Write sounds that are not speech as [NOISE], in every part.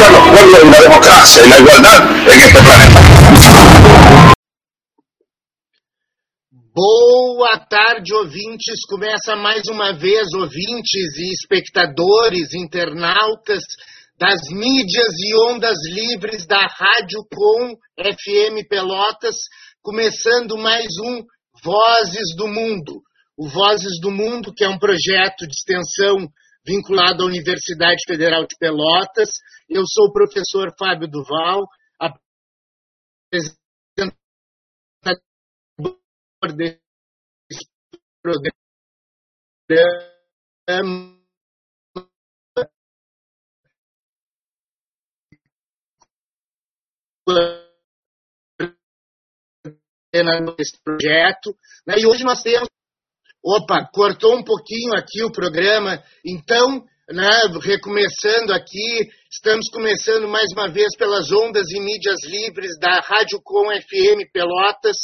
pueblos y la democracia y la igualdad en este planeta. Boa tarde, ouvintes. Começa mais uma vez, ouvintes e espectadores, internautas das mídias e ondas livres da Rádio Com FM Pelotas, começando mais um Vozes do Mundo. O Vozes do Mundo, que é um projeto de extensão vinculado à Universidade Federal de Pelotas. Eu sou o professor Fábio Duval, apresentador desse programa esse projeto. Né? E hoje nós temos. Opa, cortou um pouquinho aqui o programa. Então, né, recomeçando aqui, estamos começando mais uma vez pelas ondas e mídias livres da Rádio Com FM Pelotas,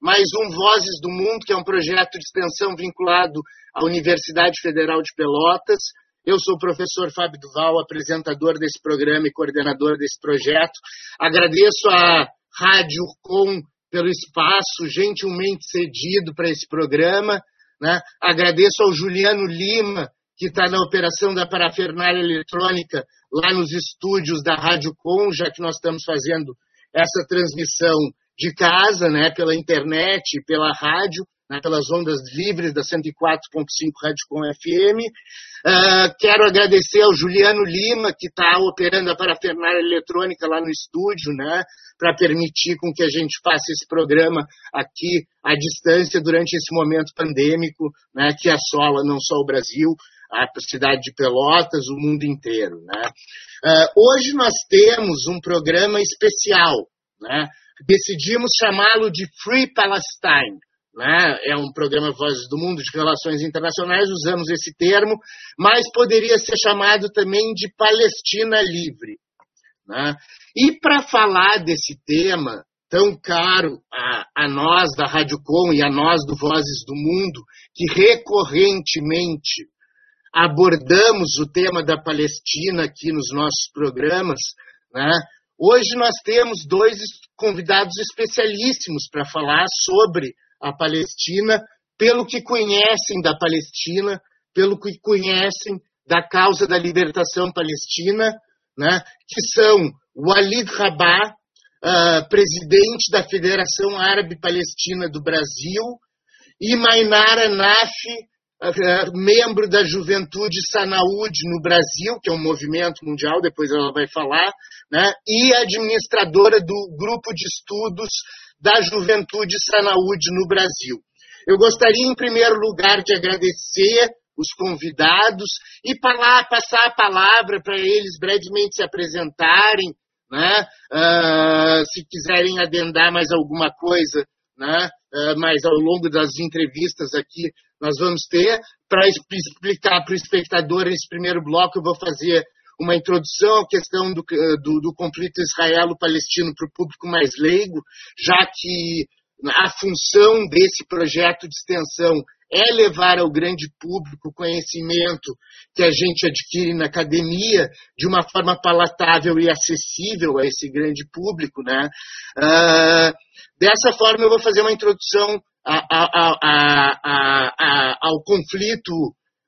mais um Vozes do Mundo, que é um projeto de extensão vinculado à Universidade Federal de Pelotas. Eu sou o professor Fábio Duval, apresentador desse programa e coordenador desse projeto. Agradeço à Rádio Com pelo espaço gentilmente cedido para esse programa. Né? Agradeço ao Juliano Lima, que está na operação da parafernália eletrônica lá nos estúdios da Rádio Com, já que nós estamos fazendo essa transmissão de casa, né, pela internet, pela rádio né, pelas ondas livres da 104.5 Rádio Com FM. Uh, quero agradecer ao Juliano Lima, que está operando a parafernália eletrônica lá no estúdio, né, para permitir com que a gente faça esse programa aqui à distância durante esse momento pandêmico, né, que assola não só o Brasil, a cidade de Pelotas, o mundo inteiro. Né. Uh, hoje nós temos um programa especial, né, decidimos chamá-lo de Free Palestine né? é um programa Vozes do Mundo de Relações Internacionais, usamos esse termo, mas poderia ser chamado também de Palestina Livre. Né? E para falar desse tema tão caro a, a nós da Rádio Com e a nós do Vozes do Mundo, que recorrentemente abordamos o tema da Palestina aqui nos nossos programas, né? hoje nós temos dois convidados especialíssimos para falar sobre a Palestina, pelo que conhecem da Palestina, pelo que conhecem da causa da libertação palestina, né, que são Walid Rabah, uh, presidente da Federação Árabe Palestina do Brasil, e Mainara Nafi, membro da Juventude Sanaúd no Brasil, que é um movimento mundial, depois ela vai falar, né, e administradora do grupo de estudos da juventude Sanaúde no Brasil. Eu gostaria, em primeiro lugar, de agradecer os convidados e passar a palavra para eles brevemente se apresentarem, né? Uh, se quiserem adendar mais alguma coisa, né? Uh, mas ao longo das entrevistas aqui nós vamos ter, para explicar para o espectador nesse primeiro bloco, eu vou fazer uma introdução à questão do, eh, do, do conflito israelo-palestino para o público mais leigo, já que a função desse projeto de extensão é levar ao grande público conhecimento que a gente adquire na academia de uma forma palatável e acessível a esse grande público. Né? Uh, dessa forma, eu vou fazer uma introdução a, a, a, ao conflito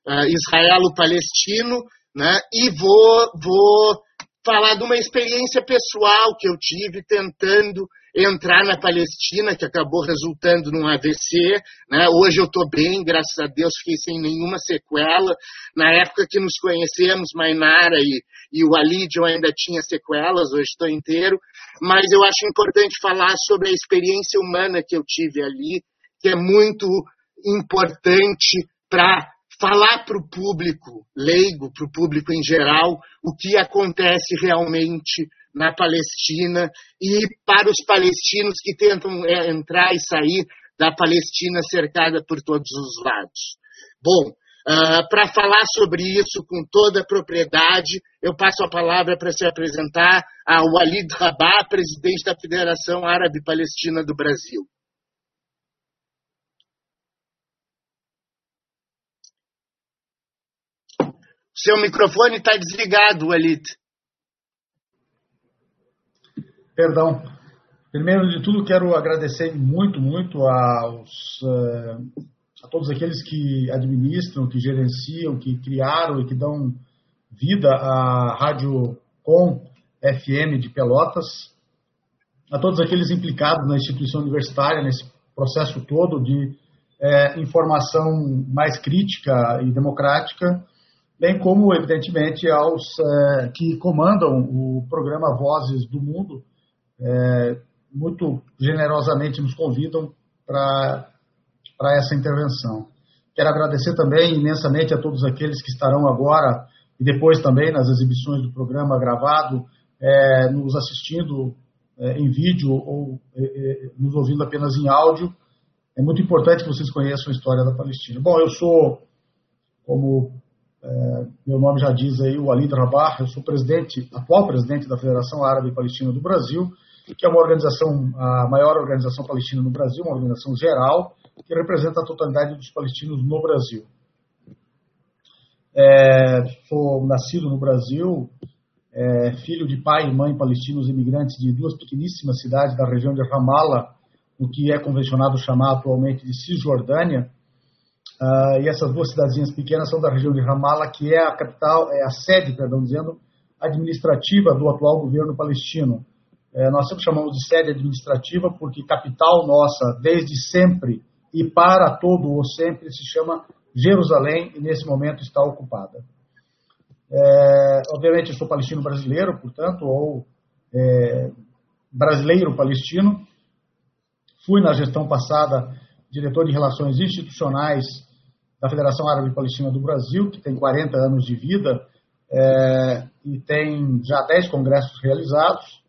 uh, israelo-palestino, né? E vou, vou falar de uma experiência pessoal que eu tive tentando entrar na Palestina, que acabou resultando num AVC. Né? Hoje eu estou bem, graças a Deus, fiquei sem nenhuma sequela. Na época que nos conhecemos, Mainara e, e o Alid, eu ainda tinha sequelas, hoje estou inteiro. Mas eu acho importante falar sobre a experiência humana que eu tive ali, que é muito importante para falar para o público leigo, para o público em geral, o que acontece realmente na Palestina e para os palestinos que tentam é, entrar e sair da Palestina cercada por todos os lados. Bom, uh, para falar sobre isso com toda a propriedade, eu passo a palavra para se apresentar ao Walid Rabah, presidente da Federação Árabe Palestina do Brasil. Seu microfone está desligado, Walid. Perdão. Primeiro de tudo, quero agradecer muito, muito aos, uh, a todos aqueles que administram, que gerenciam, que criaram e que dão vida à Rádio Com FM de Pelotas, a todos aqueles implicados na instituição universitária, nesse processo todo de é, informação mais crítica e democrática, bem como, evidentemente, aos é, que comandam o programa Vozes do Mundo, é, muito generosamente nos convidam para essa intervenção. Quero agradecer também imensamente a todos aqueles que estarão agora e depois também nas exibições do programa gravado, é, nos assistindo é, em vídeo ou é, é nos ouvindo apenas em áudio. É muito importante que vocês conheçam a história da Palestina. Bom, eu sou, como é, meu nome já diz aí, o Alid Rabah, eu sou presidente, atual presidente da Federação Árabe Palestina do Brasil, que é uma organização, a maior organização palestina no Brasil, uma organização geral, que representa a totalidade dos palestinos no Brasil. É, sou nascido no Brasil, é, filho de pai e mãe palestinos imigrantes de duas pequeníssimas cidades da região de Ramallah, no que é convencionado chamar atualmente de Cisjordânia. Uh, e essas duas cidadezinhas pequenas são da região de Ramallah, que é a capital, é a sede, perdão, dizendo, administrativa do atual governo palestino. É, nós sempre chamamos de sede administrativa porque capital nossa, desde sempre e para todo o sempre, se chama Jerusalém e nesse momento está ocupada. É, obviamente, eu sou palestino brasileiro, portanto, ou é, brasileiro palestino. Fui na gestão passada diretor de relações institucionais da Federação Árabe Palestina do Brasil, que tem 40 anos de vida é, e tem já 10 congressos realizados.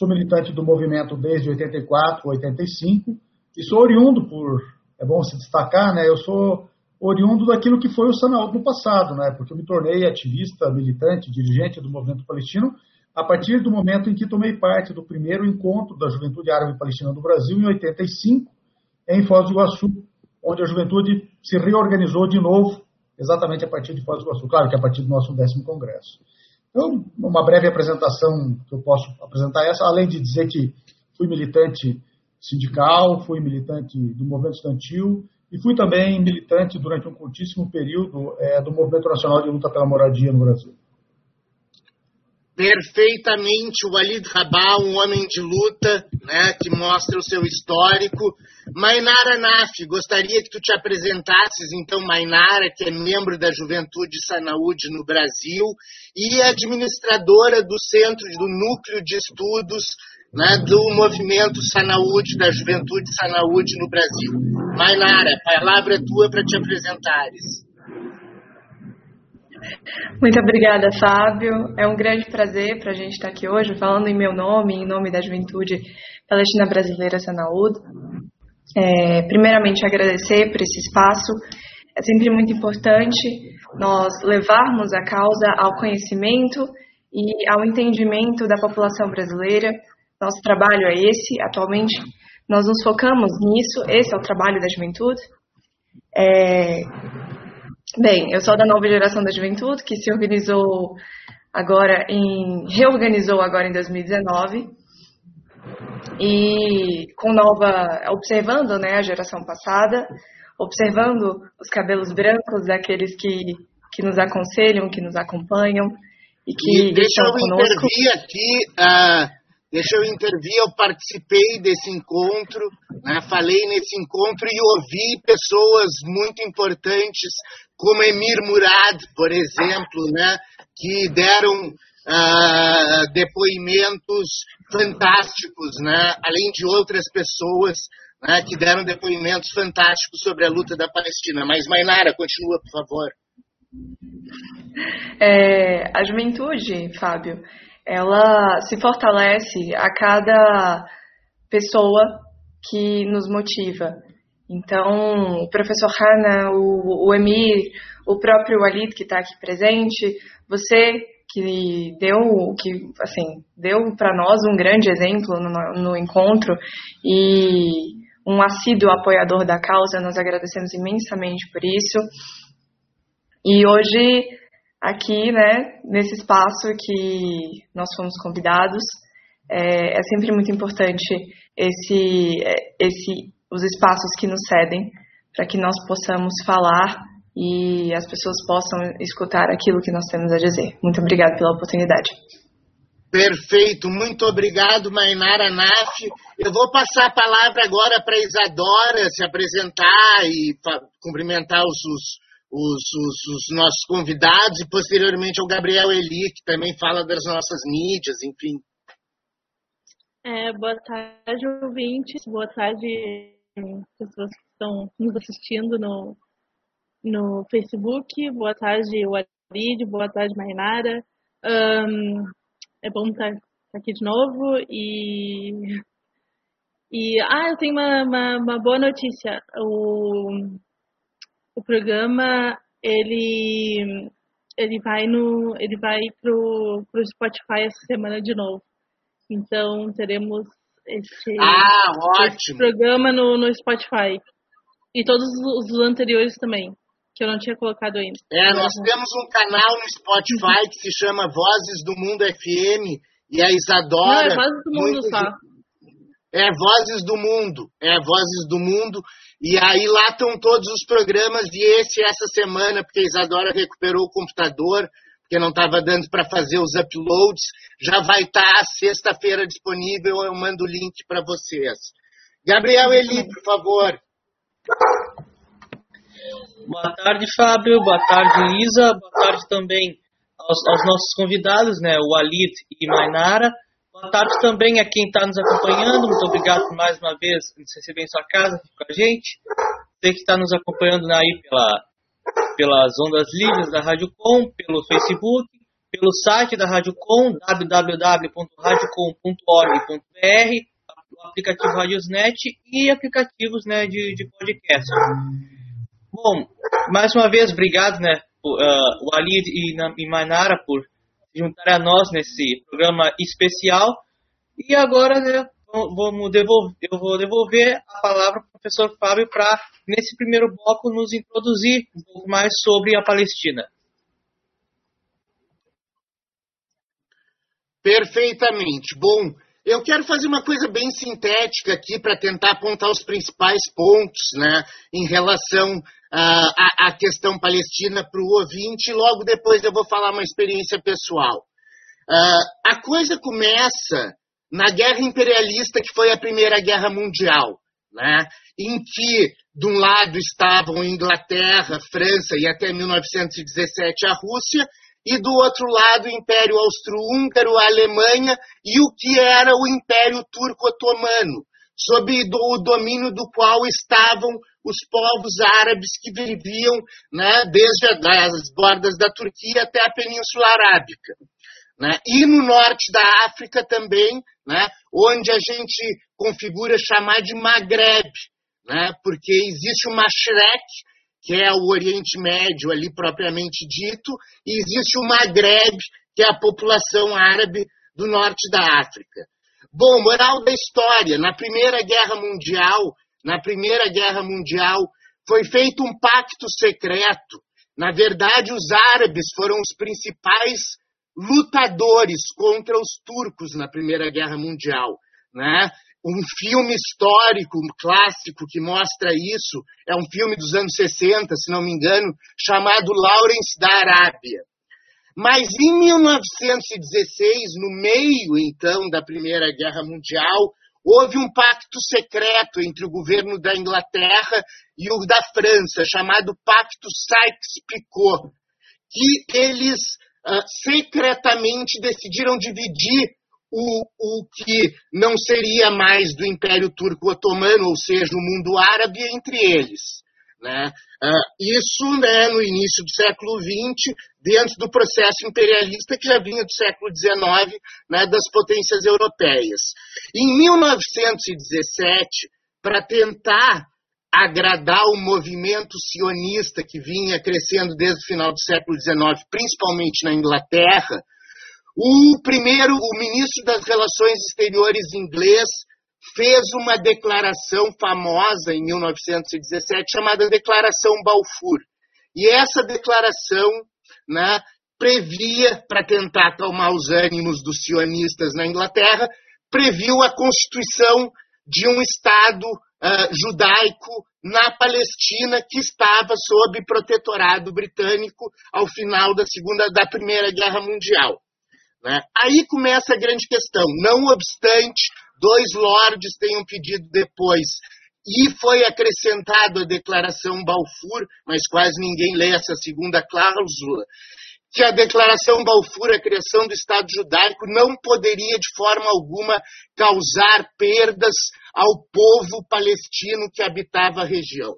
Sou militante do movimento desde 84, 85 e sou oriundo por, é bom se destacar, né? Eu sou oriundo daquilo que foi o Sanaúd no passado, né? Porque eu me tornei ativista, militante, dirigente do movimento palestino a partir do momento em que tomei parte do primeiro encontro da Juventude Árabe Palestina do Brasil em 85, em Foz do Iguaçu, onde a juventude se reorganizou de novo, exatamente a partir de Foz do Iguaçu, claro que a partir do nosso décimo congresso. Então, uma breve apresentação que eu posso apresentar essa, além de dizer que fui militante sindical, fui militante do movimento estudantil e fui também militante durante um curtíssimo período é, do Movimento Nacional de Luta pela Moradia no Brasil perfeitamente o Walid Rabah, um homem de luta, né, que mostra o seu histórico. Mainara Naf, gostaria que tu te apresentasses, então, Mainara, que é membro da Juventude Sanaúde no Brasil e administradora do Centro, do Núcleo de Estudos né, do Movimento Sanaúde, da Juventude Sanaúde no Brasil. Mainara, palavra é tua para te apresentares. Muito obrigada, Fábio. É um grande prazer para a gente estar aqui hoje, falando em meu nome, em nome da Juventude Palestina Brasileira Sanaúd. É, primeiramente, agradecer por esse espaço. É sempre muito importante nós levarmos a causa ao conhecimento e ao entendimento da população brasileira. Nosso trabalho é esse, atualmente. Nós nos focamos nisso, esse é o trabalho da juventude. É, Bem, eu sou da nova geração da juventude, que se organizou agora em. reorganizou agora em 2019. E com nova. observando né, a geração passada, observando os cabelos brancos daqueles que, que nos aconselham, que nos acompanham e que e conosco. Deixa eu aqui. Uh Deixa eu intervir, eu participei desse encontro, né, falei nesse encontro e ouvi pessoas muito importantes, como Emir Murad, por exemplo, né, que deram uh, depoimentos fantásticos, né, além de outras pessoas né, que deram depoimentos fantásticos sobre a luta da Palestina. Mas, Mainara, continua, por favor. É, a juventude, Fábio, ela se fortalece a cada pessoa que nos motiva. Então, o professor Hanna, o, o Emir, o próprio Walid que está aqui presente, você que deu que assim deu para nós um grande exemplo no, no encontro e um assíduo apoiador da causa, nós agradecemos imensamente por isso. E hoje aqui, né, nesse espaço que nós fomos convidados. É, é sempre muito importante esse, esse, os espaços que nos cedem para que nós possamos falar e as pessoas possam escutar aquilo que nós temos a dizer. Muito obrigada pela oportunidade. Perfeito, muito obrigado, Mainara Naf. Eu vou passar a palavra agora para Isadora se apresentar e cumprimentar os, os, os, os, nossos convidados e posteriormente ao Gabriel Eli, que também fala das nossas mídias, enfim. É, boa tarde, ouvintes. Boa tarde, pessoas que estão nos assistindo no, no Facebook. Boa tarde, Walid. Boa tarde, Mainara. Um, é bom estar aqui de novo e e ah, eu tenho uma, uma, uma boa notícia. O, o programa ele ele vai no ele vai pro pro Spotify essa semana de novo. Então teremos esse, ah, esse programa no, no Spotify e todos os anteriores também que eu não tinha colocado ainda. É, nós temos um canal no Spotify que se chama Vozes do Mundo FM e a Isadora. Não, é Vozes do Mundo só. É Vozes do Mundo, é Vozes do Mundo. E aí lá estão todos os programas e esse essa semana, porque a Isadora recuperou o computador, porque não estava dando para fazer os uploads, já vai estar tá sexta-feira disponível, eu mando o link para vocês. Gabriel Eli, por favor. Boa tarde, Fábio. Boa tarde, Isa. Boa tarde também aos, aos nossos convidados, né, o Alit e Mainara. Boa tarde também a quem está nos acompanhando. Muito obrigado por mais uma vez nos receber em sua casa aqui com a gente. Você que está nos acompanhando aí pela, pelas ondas livres da Rádio Com, pelo Facebook, pelo site da Rádio Com, www.radiocom.org.br, o aplicativo Radiosnet e aplicativos né, de, de podcast. Bom, mais uma vez, obrigado, né, uh, o Ali e, e Manara por juntar a nós nesse programa especial. E agora, né, vamos devolver, eu vou devolver a palavra para o professor Fábio para, nesse primeiro bloco, nos introduzir um pouco mais sobre a Palestina. Perfeitamente. Bom, eu quero fazer uma coisa bem sintética aqui para tentar apontar os principais pontos né, em relação a, a questão palestina para o ouvinte, e logo depois eu vou falar uma experiência pessoal. Uh, a coisa começa na guerra imperialista, que foi a Primeira Guerra Mundial, né? em que, de um lado, estavam Inglaterra, França e até 1917 a Rússia, e do outro lado, o Império Austro-Húngaro, a Alemanha e o que era o Império Turco-Otomano, sob o domínio do qual estavam os povos árabes que viviam né, desde as bordas da Turquia até a Península Arábica. Né? E no norte da África também, né, onde a gente configura chamar de Maghreb, né, porque existe o Mashrek, que é o Oriente Médio ali propriamente dito, e existe o Maghreb, que é a população árabe do norte da África. Bom, moral da história, na Primeira Guerra Mundial, na Primeira Guerra Mundial, foi feito um pacto secreto. Na verdade, os árabes foram os principais lutadores contra os turcos na Primeira Guerra Mundial. Né? Um filme histórico, um clássico que mostra isso, é um filme dos anos 60, se não me engano, chamado Lawrence da Arábia. Mas em 1916, no meio então da Primeira Guerra Mundial, houve um pacto secreto entre o governo da Inglaterra e o da França, chamado Pacto Sykes-Picot, que eles uh, secretamente decidiram dividir o, o que não seria mais do Império Turco Otomano, ou seja, o mundo árabe, entre eles. Né? Uh, isso né, no início do século XX, dentro do processo imperialista que já vinha do século XIX, né, das potências europeias. Em 1917, para tentar agradar o movimento sionista que vinha crescendo desde o final do século XIX, principalmente na Inglaterra, o primeiro, o ministro das Relações Exteriores inglês, fez uma declaração famosa em 1917 chamada Declaração Balfour. E essa declaração né, previa, para tentar acalmar os ânimos dos sionistas na Inglaterra, previu a constituição de um Estado uh, judaico na Palestina que estava sob protetorado britânico ao final da segunda da primeira guerra mundial. Né? Aí começa a grande questão. Não obstante, dois lordes tenham pedido depois e foi acrescentado a declaração Balfour, mas quase ninguém lê essa segunda cláusula, que a declaração Balfour, a criação do Estado judaico, não poderia de forma alguma causar perdas ao povo palestino que habitava a região.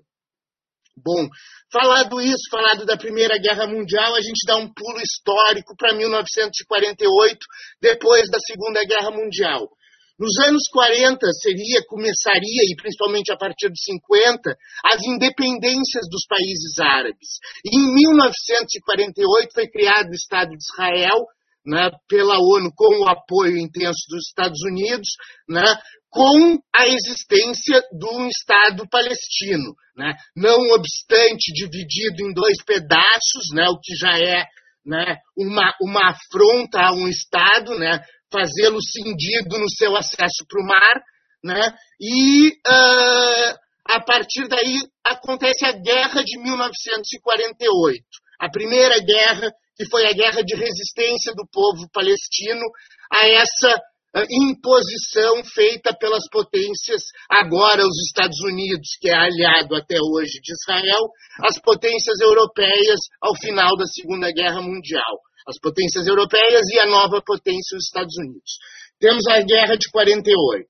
Bom, falado isso, falado da Primeira Guerra Mundial, a gente dá um pulo histórico para 1948, depois da Segunda Guerra Mundial. Nos anos 40 seria, começaria, e principalmente a partir dos 50, as independências dos países árabes. E em 1948 foi criado o Estado de Israel, né, pela ONU, com o apoio intenso dos Estados Unidos, né, com a existência de um Estado palestino. Né, não obstante dividido em dois pedaços, né, o que já é né, uma, uma afronta a um Estado, né, fazê-lo cindido no seu acesso para o mar, né? E uh, a partir daí acontece a Guerra de 1948, a primeira guerra que foi a guerra de resistência do povo palestino a essa uh, imposição feita pelas potências, agora os Estados Unidos, que é aliado até hoje de Israel, as potências europeias ao final da Segunda Guerra Mundial as potências europeias e a nova potência, os Estados Unidos. Temos a guerra de 48.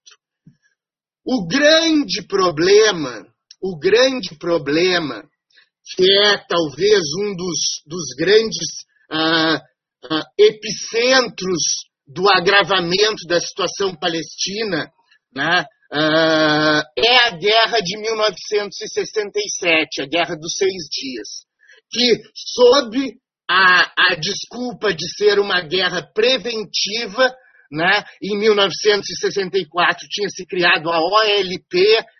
O grande problema, o grande problema, que é talvez um dos, dos grandes ah, ah, epicentros do agravamento da situação palestina, né, ah, é a guerra de 1967, a guerra dos seis dias, que sob a, a desculpa de ser uma guerra preventiva. Né? Em 1964 tinha se criado a OLP,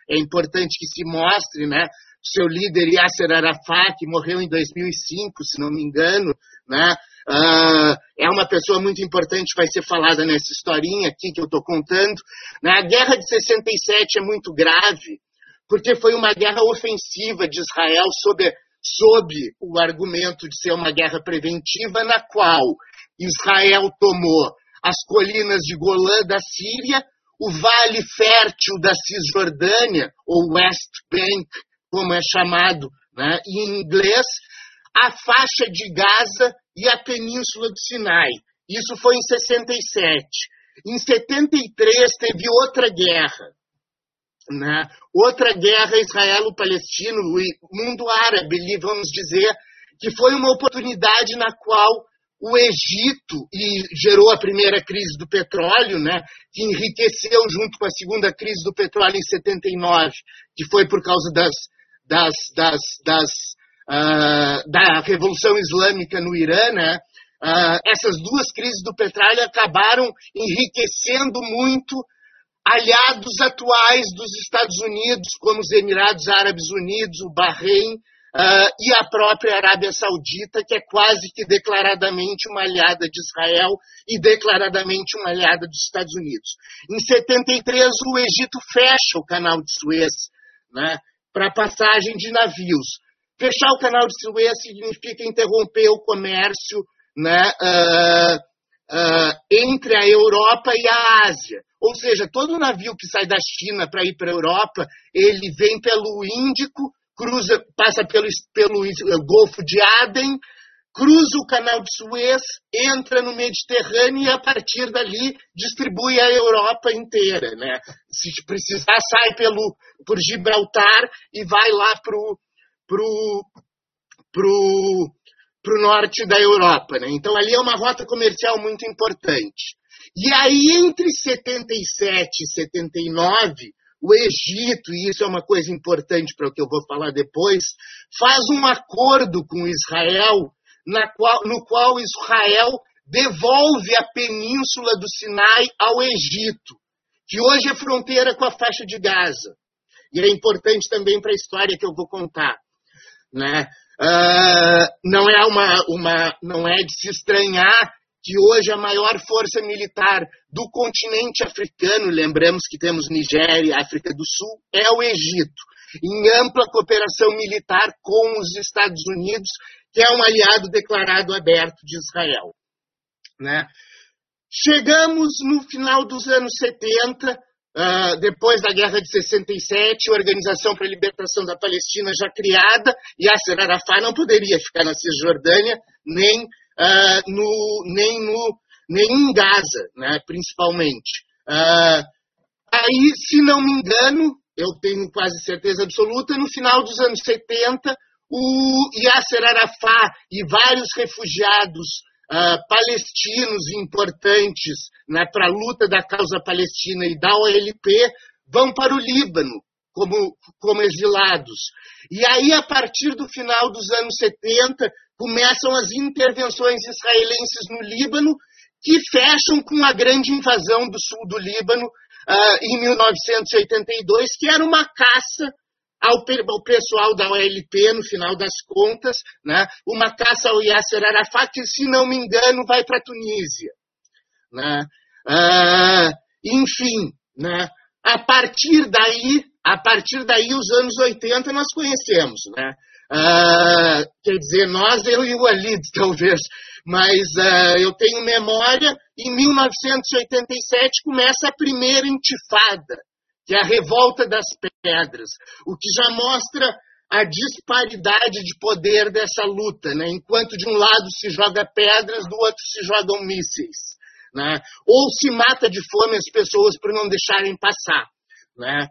é importante que se mostre, né? seu líder Yasser Arafat, que morreu em 2005, se não me engano, né? Uh, é uma pessoa muito importante, vai ser falada nessa historinha aqui que eu estou contando. Né? A guerra de 67 é muito grave, porque foi uma guerra ofensiva de Israel sob sob o argumento de ser uma guerra preventiva, na qual Israel tomou as colinas de Golã da Síria, o Vale Fértil da Cisjordânia, ou West Bank, como é chamado né, em inglês, a faixa de Gaza e a Península do Sinai. Isso foi em 67. Em 73 teve outra guerra, né? Outra guerra israelo-palestino, o mundo árabe, vamos dizer, que foi uma oportunidade na qual o Egito, e gerou a primeira crise do petróleo, né, que enriqueceu junto com a segunda crise do petróleo em 79, que foi por causa das, das, das, das uh, da Revolução Islâmica no Irã, né, uh, essas duas crises do petróleo acabaram enriquecendo muito aliados atuais dos Estados Unidos, como os Emirados Árabes Unidos, o Bahrein uh, e a própria Arábia Saudita, que é quase que declaradamente uma aliada de Israel e declaradamente uma aliada dos Estados Unidos. Em 73, o Egito fecha o canal de Suez né, para passagem de navios. Fechar o canal de Suez significa interromper o comércio né, uh, uh, entre a Europa e a Ásia. Ou seja, todo navio que sai da China para ir para a Europa, ele vem pelo Índico, cruza, passa pelo, pelo Golfo de Aden, cruza o canal de Suez, entra no Mediterrâneo e a partir dali distribui a Europa inteira. Né? Se precisar, sai pelo, por Gibraltar e vai lá para o pro, pro, pro norte da Europa. Né? Então ali é uma rota comercial muito importante. E aí, entre 77 e 79, o Egito, e isso é uma coisa importante para o que eu vou falar depois, faz um acordo com Israel, qual, no qual Israel devolve a península do Sinai ao Egito, que hoje é fronteira com a faixa de Gaza. E é importante também para a história que eu vou contar. Né? Uh, não, é uma, uma, não é de se estranhar que hoje a maior força militar do continente africano, lembramos que temos Nigéria África do Sul, é o Egito, em ampla cooperação militar com os Estados Unidos, que é um aliado declarado aberto de Israel. Né? Chegamos no final dos anos 70, Uh, depois da Guerra de 67, a Organização para a Libertação da Palestina já criada, Yasser Arafat não poderia ficar na Cisjordânia, nem, uh, no, nem, no, nem em Gaza, né, principalmente. Uh, aí, se não me engano, eu tenho quase certeza absoluta, no final dos anos 70, o Yasser Arafat e vários refugiados uh, palestinos importantes né, para a luta da causa palestina e da OLP vão para o Líbano como, como exilados. E aí, a partir do final dos anos 70, começam as intervenções israelenses no Líbano, que fecham com a grande invasão do sul do Líbano uh, em 1982, que era uma caça ao, ao pessoal da OLP, no final das contas, né, uma caça ao Yasser Arafat, que, se não me engano, vai para a Tunísia. Né? Ah, enfim, né, a partir daí, a partir daí, os anos 80 nós conhecemos. Né? Ah, quer dizer, nós, eu e o Walid, [LAUGHS] talvez, mas uh, eu tenho memória, em 1987 começa a primeira intifada, que é a revolta das pedras, o que já mostra a disparidade de poder dessa luta, né? enquanto de um lado se joga pedras, do outro se jogam mísseis. Né? Ou se mata de fome as pessoas por não deixarem passar. Né?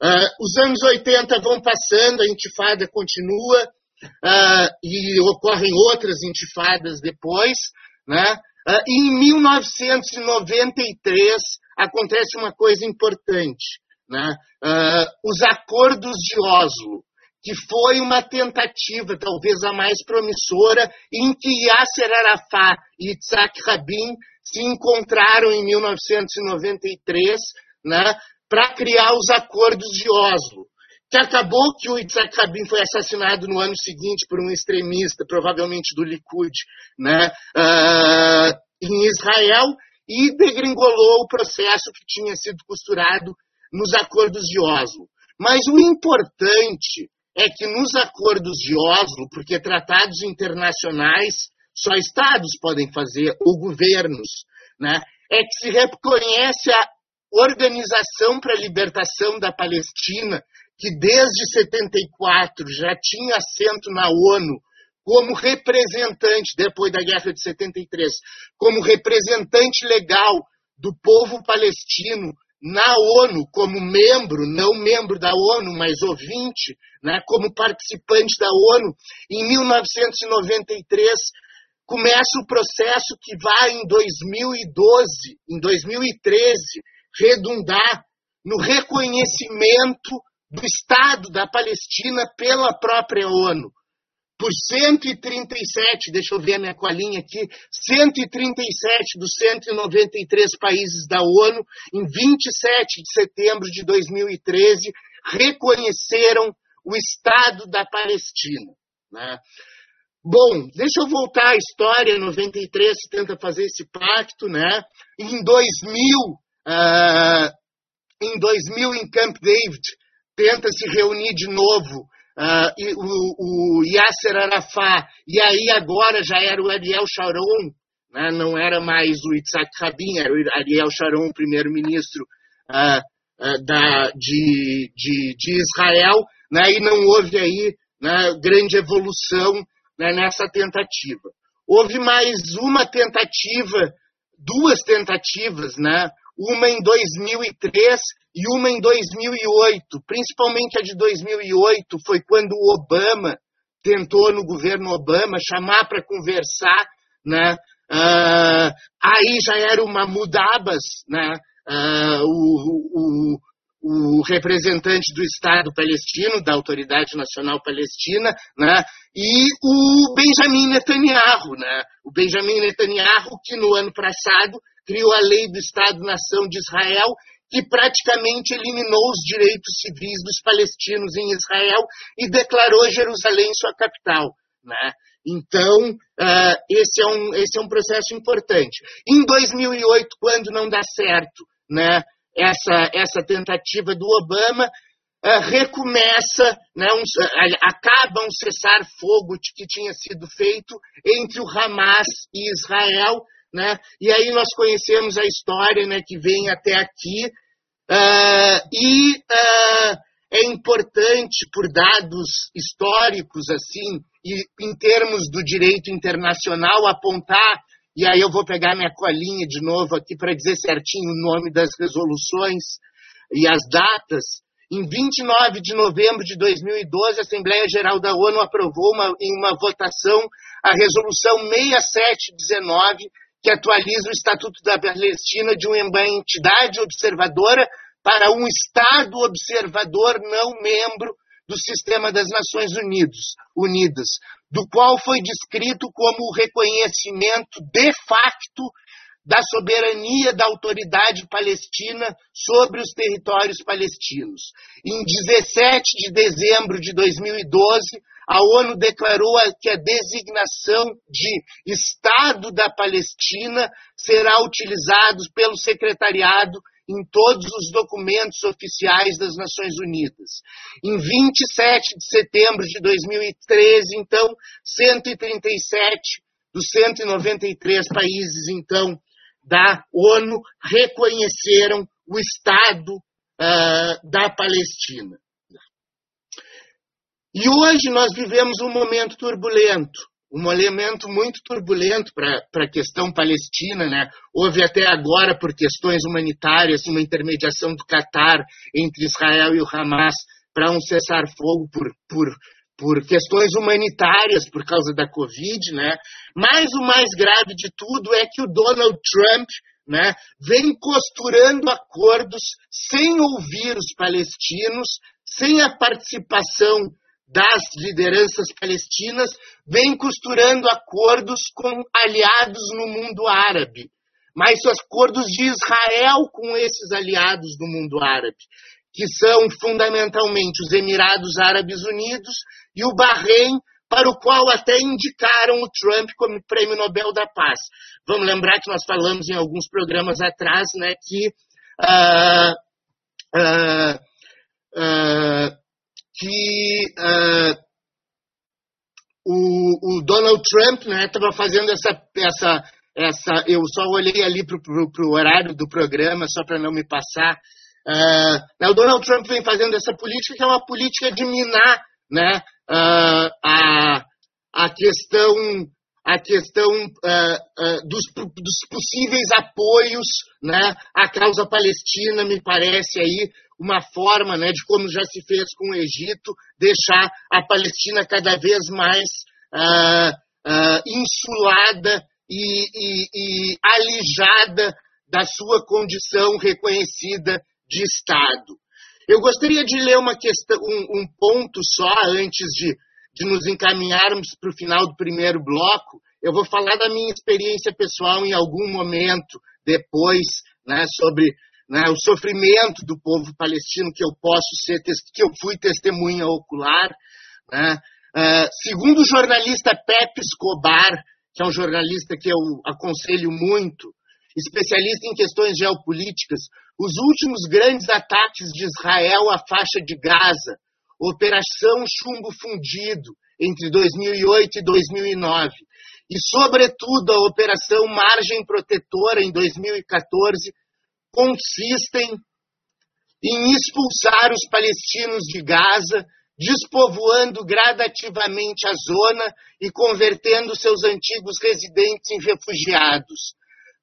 Uh, os anos 80 vão passando, a intifada continua, uh, e ocorrem outras intifadas depois. Né? Uh, em 1993 acontece uma coisa importante né? Uh, os acordos de Oslo, que foi uma tentativa, talvez a mais promissora, em que Yasser Arafat e Yitzhak Rabin se encontraram em 1993 né, para criar os acordos de Oslo. Que acabou que o Yitzhak Rabin foi assassinado no ano seguinte por um extremista, provavelmente do Likud, né, uh, em Israel, e degringolou o processo que tinha sido costurado nos acordos de Oslo. Mas o importante é que nos acordos de Oslo, porque tratados internacionais só estados podem fazer, ou governos, né, é que se reconhece a Organização para a Libertação da Palestina, que desde 74 já tinha assento na ONU como representante, depois da Guerra de 73, como representante legal do povo palestino na ONU como membro, não membro da ONU, mas ouvinte, né, como participante da ONU, em 1993 começa o processo que vai em 2012, em 2013, redundar no reconhecimento do Estado da Palestina pela própria ONU por 137, deixa eu ver a minha colinha aqui, 137 dos 193 países da ONU, em 27 de setembro de 2013, reconheceram o Estado da Palestina. Né? Bom, deixa eu voltar à história, 93 se tenta fazer esse pacto, né? Em 2000, uh, ah, em 2000 em Camp David, tenta se reunir de novo uh, o, o Yasser Arafat, e aí agora já era o Ariel Sharon, né, não era mais o Itzhak Rabin, era o Ariel Sharon, primeiro-ministro uh, uh, de, de, de, Israel, né, e não houve aí né, grande evolução né, nessa tentativa. Houve mais uma tentativa, duas tentativas, né, uma em 2003 e uma em 2008. Principalmente a de 2008 foi quando o Obama tentou, no governo Obama, chamar para conversar, né? Uh, aí já era o Mahmoud Abbas, né? Uh, o, o, o, representante do Estado palestino, da Autoridade Nacional Palestina, né? e o Benjamin Netanyahu. Né? O Benjamin Netanyahu, que no ano passado criou a lei do Estado-nação de Israel, que praticamente eliminou os direitos civis dos palestinos em Israel e declarou Jerusalém sua capital. Né? Então, uh, esse, é um, esse é um processo importante. Em 2008, quando não dá certo né, essa, essa tentativa do Obama, uh, recomeça, né, um, acaba um cessar-fogo que tinha sido feito entre o Hamas e Israel, né, e aí nós conhecemos a história né, que vem até aqui, e é importante, por dados históricos, assim, e em termos do direito internacional, apontar, e aí eu vou pegar minha colinha de novo aqui para dizer certinho o nome das resoluções e as datas. Em 29 de novembro de 2012, a Assembleia Geral da ONU aprovou uma, em uma votação a Resolução 6719, que atualiza o Estatuto da Palestina de uma entidade observadora para um Estado observador não membro do sistema das Nações Unidos, Unidas, do qual foi descrito como o reconhecimento de facto da soberania da autoridade palestina sobre os territórios palestinos. Em 17 de dezembro de 2012, a ONU declarou que a designação de Estado da Palestina será utilizada pelo Secretariado em todos os documentos oficiais das Nações Unidas. Em 27 de setembro de 2013, então, 137 dos 193 países, então, da ONU reconheceram o Estado uh, da Palestina. E hoje nós vivemos um momento turbulento um elemento muito turbulento para a questão palestina. Né? Houve até agora, por questões humanitárias, uma intermediação do Catar entre Israel e o Hamas para um cessar-fogo por, por, por questões humanitárias, por causa da Covid. Né? Mas o mais grave de tudo é que o Donald Trump né, vem costurando acordos sem ouvir os palestinos, sem a participação das lideranças palestinas vem costurando acordos com aliados no mundo árabe, mas acordos de Israel com esses aliados do mundo árabe, que são fundamentalmente os Emirados Árabes Unidos e o Bahrein, para o qual até indicaram o Trump como Prêmio Nobel da Paz. Vamos lembrar que nós falamos em alguns programas atrás né, que uh, uh, uh, que uh, o, o, Donald Trump estava né, fazendo essa, essa, essa. Eu só olhei ali para o horário do programa, só para não me passar. Uh, o Donald Trump vem fazendo essa política, que é uma política de minar né, uh, a, a questão a questão uh, dos, dos, possíveis apoios né, à causa palestina, me parece aí uma forma né, de como já se fez com o Egito, deixar a Palestina cada vez mais uh, insulada e, e, e alijada da sua condição reconhecida de Estado. Eu gostaria de ler uma questão, um, um ponto só antes de de nos encaminharmos para o final do primeiro bloco, eu vou falar da minha experiência pessoal em algum momento depois, né, sobre né, o sofrimento do povo palestino que eu posso ser, que eu fui testemunha ocular. Né. Uh, segundo o jornalista Pepe Escobar, que é um jornalista que eu aconselho muito, especialista em questões geopolíticas, os últimos grandes ataques de Israel à faixa de Gaza, Operação Chumbo Fundido, entre 2008 e 2009, e, sobretudo, a Operação Margem Protetora, em 2014, consistem em expulsar os palestinos de Gaza, despovoando gradativamente a zona e convertendo seus antigos residentes em refugiados.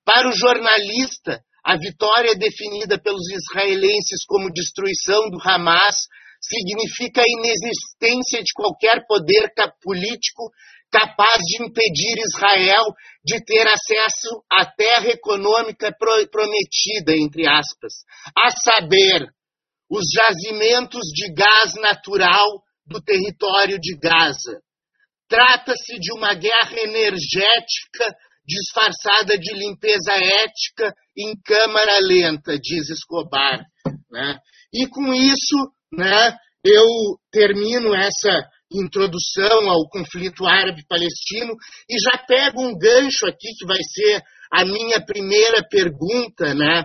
Para o jornalista, a vitória definida pelos israelenses como destruição do Hamas significa a inexistência de qualquer poder político capaz de impedir Israel de ter acesso à terra econômica prometida, entre aspas, a saber, os jazimentos de gás natural do território de Gaza. Trata-se de uma guerra energética disfarçada de limpeza ética em câmara lenta, diz Escobar. Né? E com isso, né, eu termino essa introdução ao conflito árabe-palestino e já pego um gancho aqui que vai ser a minha primeira pergunta né,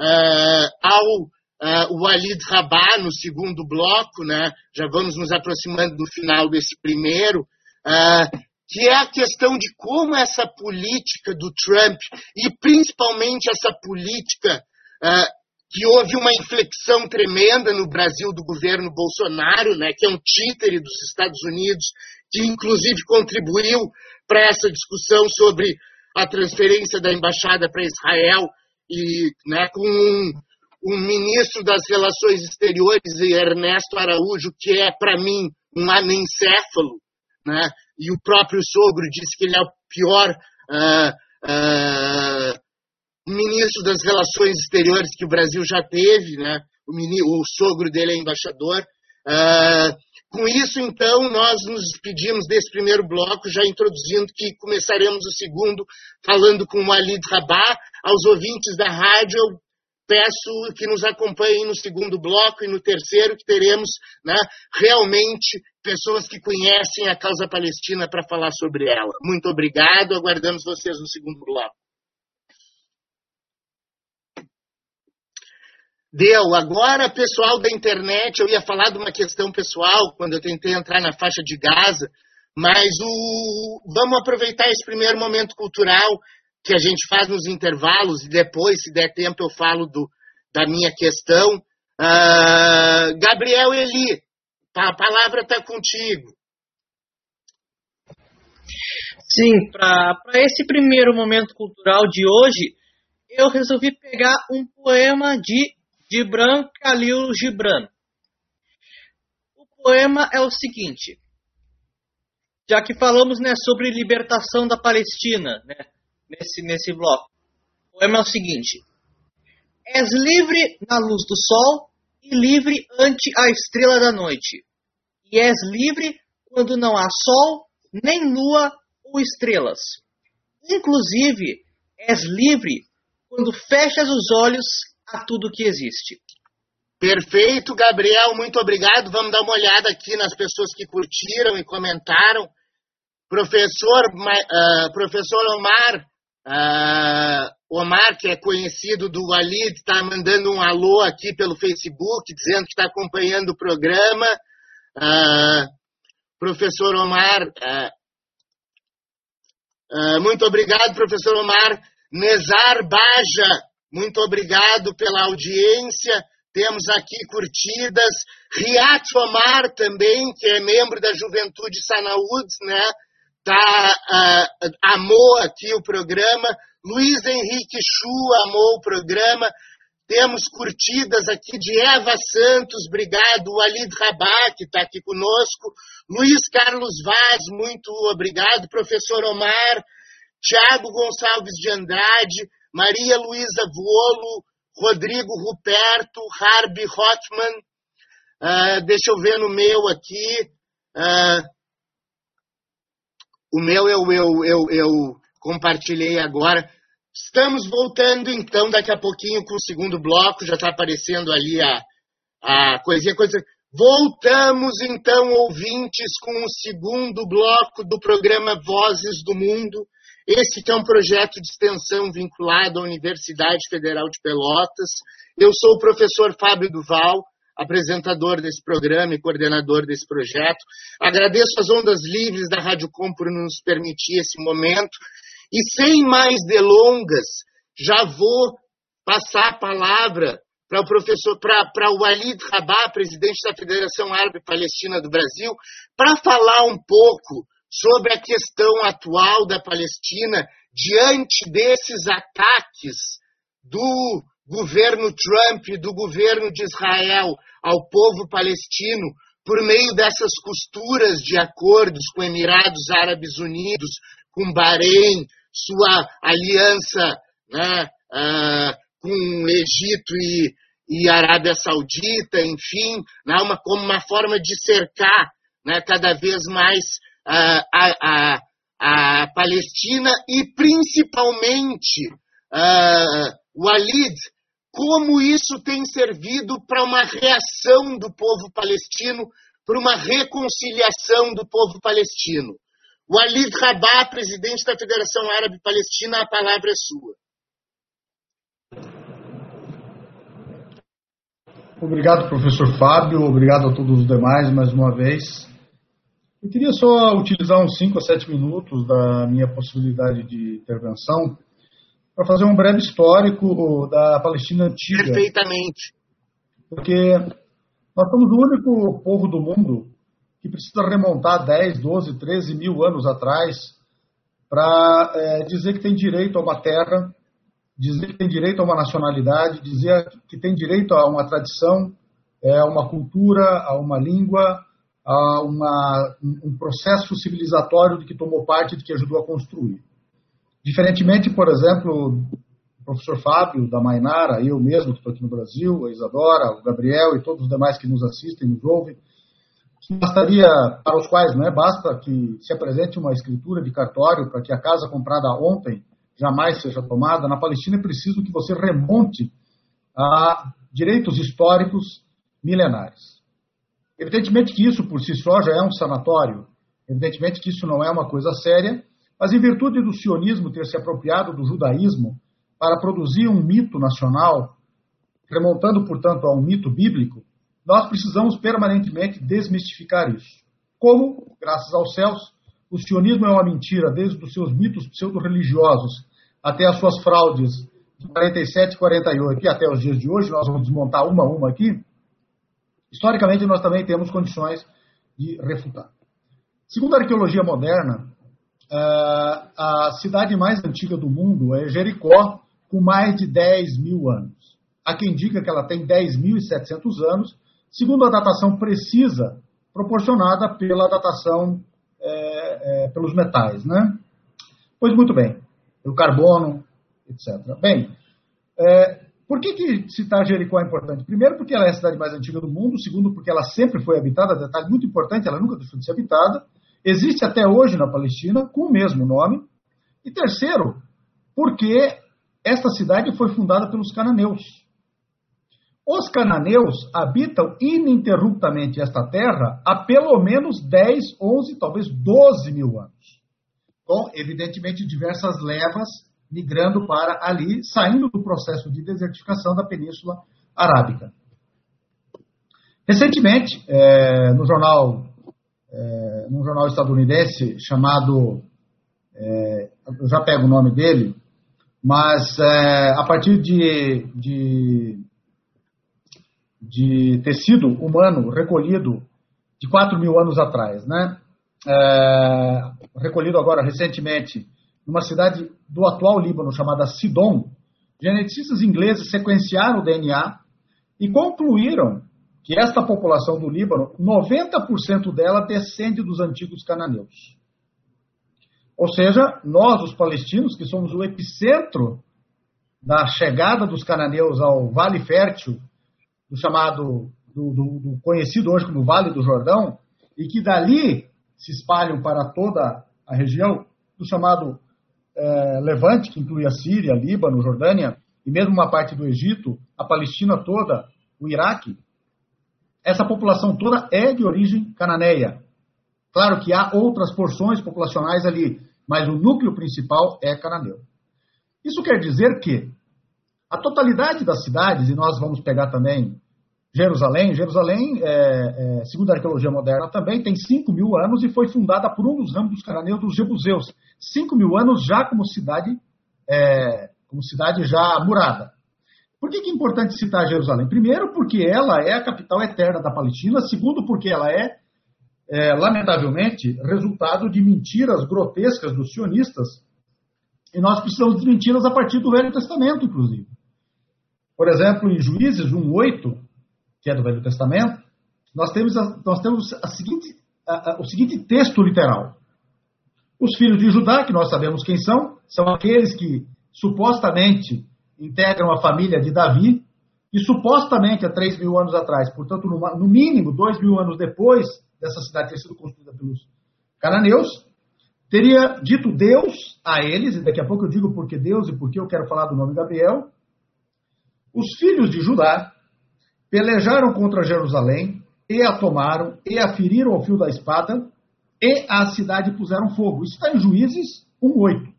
uh, ao uh, Walid Rabah no segundo bloco, né, já vamos nos aproximando do final desse primeiro, uh, que é a questão de como essa política do Trump e principalmente essa política que houve uma inflexão tremenda no Brasil do governo Bolsonaro, né, que é um títere dos Estados Unidos, que inclusive contribuiu para essa discussão sobre a transferência da embaixada para Israel e né, com um, um, ministro das Relações Exteriores, Ernesto Araújo, que é para mim um anencéfalo, né, e o próprio sogro disse que ele é o pior uh, uh, ministro das Relações Exteriores que o Brasil já teve, né? o, o sogro dele é embaixador. Uh, com isso, então, nós nos despedimos desse primeiro bloco, já introduzindo que começaremos o segundo falando com o Alid Rabah. Aos ouvintes da rádio, eu peço que nos acompanhem no segundo bloco e no terceiro, que teremos né, realmente pessoas que conhecem a causa palestina para falar sobre ela. Muito obrigado, aguardamos vocês no segundo bloco. Deu. Agora, pessoal da internet, eu ia falar de uma questão pessoal quando eu tentei entrar na faixa de Gaza, mas o... vamos aproveitar esse primeiro momento cultural que a gente faz nos intervalos e depois, se der tempo, eu falo do, da minha questão. Uh, Gabriel Eli, a palavra está contigo. Sim, para esse primeiro momento cultural de hoje, eu resolvi pegar um poema de Gibran Khalil Gibran. O poema é o seguinte, já que falamos né, sobre libertação da Palestina né, nesse, nesse bloco. O poema é o seguinte: És livre na luz do sol e livre ante a estrela da noite. E és livre quando não há sol, nem lua ou estrelas. Inclusive, és livre quando fechas os olhos a tudo que existe. Perfeito, Gabriel, muito obrigado. Vamos dar uma olhada aqui nas pessoas que curtiram e comentaram. Professor, uh, professor Omar, uh, Omar, que é conhecido do Walid, está mandando um alô aqui pelo Facebook, dizendo que está acompanhando o programa. Uh, professor Omar, muito obrigado, professor Omar. Nezar Baja, muito obrigado pela audiência. Temos aqui curtidas. Riat Omar também, que é membro da Juventude Sanaúd, né? Tá, uh, amou aqui o programa. Luiz Henrique Chu amou o programa. Temos curtidas aqui de Eva Santos, obrigado. Walid Rabah, que está aqui conosco. Luiz Carlos Vaz, muito obrigado. Professor Omar. Tiago Gonçalves de Andrade. Maria Luísa Vuolo, Rodrigo Ruperto, Harby Hotman. Uh, deixa eu ver no meu aqui. Uh, o meu eu, eu, eu, eu compartilhei agora. Estamos voltando então daqui a pouquinho com o segundo bloco, já está aparecendo ali a, a coisinha, coisa. Voltamos então, ouvintes, com o segundo bloco do programa Vozes do Mundo. Esse que é um projeto de extensão vinculado à Universidade Federal de Pelotas. Eu sou o professor Fábio Duval, apresentador desse programa e coordenador desse projeto. Agradeço as ondas livres da Rádio Com por nos permitir esse momento. E sem mais delongas, já vou passar a palavra para o professor, para o Walid Rabah, presidente da Federação Árabe Palestina do Brasil, para falar um pouco sobre a questão atual da Palestina diante desses ataques do governo Trump e do governo de Israel ao povo palestino por meio dessas costuras de acordos com Emirados Árabes Unidos, com Bahrein, sua aliança né, uh, com Egito e, e Arábia Saudita, enfim, né, uma, como uma forma de cercar né, cada vez mais a, a, a Palestina e principalmente uh, Walid, como isso tem servido para uma reação do povo palestino por uma reconciliação do povo palestino. Walid Rabah, presidente da Federação Árabe Palestina, a palavra é sua. Obrigado, professor Fábio. Obrigado a todos os demais mais uma vez. Eu queria só utilizar uns 5 a 7 minutos da minha possibilidade de intervenção para fazer um breve histórico da Palestina antiga. Perfeitamente. Porque nós somos o único povo do mundo que precisa remontar 10, 12, 13 mil anos atrás para é, dizer que tem direito a uma terra dizer que tem direito a uma nacionalidade, dizer que tem direito a uma tradição, é, a uma cultura, a uma língua, uma, um processo civilizatório de que tomou parte, de que ajudou a construir. Diferentemente, por exemplo, o professor Fábio da Mainara, eu mesmo que estou aqui no Brasil, a Isadora, o Gabriel e todos os demais que nos assistem, nos ouvem, bastaria, para os quais não é, basta que se apresente uma escritura de cartório para que a casa comprada ontem jamais seja tomada, na Palestina é preciso que você remonte a direitos históricos milenares. Evidentemente que isso por si só já é um sanatório, evidentemente que isso não é uma coisa séria, mas em virtude do sionismo ter se apropriado do judaísmo para produzir um mito nacional, remontando, portanto, a um mito bíblico, nós precisamos permanentemente desmistificar isso. Como, graças aos céus, o sionismo é uma mentira desde os seus mitos pseudo-religiosos até as suas fraudes de 47, 48 e até os dias de hoje, nós vamos desmontar uma a uma aqui, historicamente nós também temos condições de refutar. Segundo a arqueologia moderna, eh, a cidade mais antiga do mundo é Jericó, com mais de 10 mil anos. Há quem diga que ela tem 10.700 anos, segundo a datação precisa proporcionada pela datação é, é, pelos metais, né? Pois muito bem pelo carbono, etc. Bem, é, por que, que citar Jericó é importante? Primeiro, porque ela é a cidade mais antiga do mundo. Segundo, porque ela sempre foi habitada. Detalhe muito importante, ela nunca deixou de ser habitada. Existe até hoje na Palestina com o mesmo nome. E terceiro, porque esta cidade foi fundada pelos cananeus. Os cananeus habitam ininterruptamente esta terra há pelo menos 10, 11, talvez 12 mil anos com, evidentemente, diversas levas migrando para ali, saindo do processo de desertificação da Península Arábica. Recentemente, é, no jornal, é, num jornal estadunidense chamado, é, eu já pego o nome dele, mas é, a partir de, de, de tecido humano recolhido de 4 mil anos atrás, né? é, recolhido agora recentemente numa cidade do atual Líbano chamada Sidon, geneticistas ingleses sequenciaram o DNA e concluíram que esta população do Líbano, 90% dela descende dos antigos cananeus. Ou seja, nós, os palestinos, que somos o epicentro da chegada dos cananeus ao Vale Fértil, do chamado, do, do, do conhecido hoje como Vale do Jordão, e que dali se espalham para toda a região do chamado é, Levante, que inclui a Síria, Líbano, Jordânia e mesmo uma parte do Egito, a Palestina toda, o Iraque, essa população toda é de origem cananeia. Claro que há outras porções populacionais ali, mas o núcleo principal é cananeu. Isso quer dizer que a totalidade das cidades, e nós vamos pegar também Jerusalém. Jerusalém, é, é, segundo a arqueologia moderna, também tem 5 mil anos e foi fundada por um dos ramos dos cananeus, dos jebuseus. 5 mil anos já como cidade, é, como cidade já murada. Por que, que é importante citar Jerusalém? Primeiro, porque ela é a capital eterna da Palestina. Segundo, porque ela é, é lamentavelmente, resultado de mentiras grotescas dos sionistas. E nós precisamos desmenti-las a partir do Velho Testamento, inclusive. Por exemplo, em Juízes 1,8, que é do Velho Testamento, nós temos, a, nós temos a seguinte, a, o seguinte texto literal. Os filhos de Judá, que nós sabemos quem são, são aqueles que supostamente integram a família de Davi, e supostamente há 3 mil anos atrás, portanto, no, mínimo 2 mil anos depois dessa cidade ter sido construída pelos cananeus, teria dito Deus a eles, e daqui a pouco eu digo porque Deus e porque eu quero falar do nome Gabriel, os filhos de Judá pelejaram contra Jerusalém e a tomaram, e a feriram ao fio da espada, e a cidade puseram fogo. Isso está em Juízes 1,8.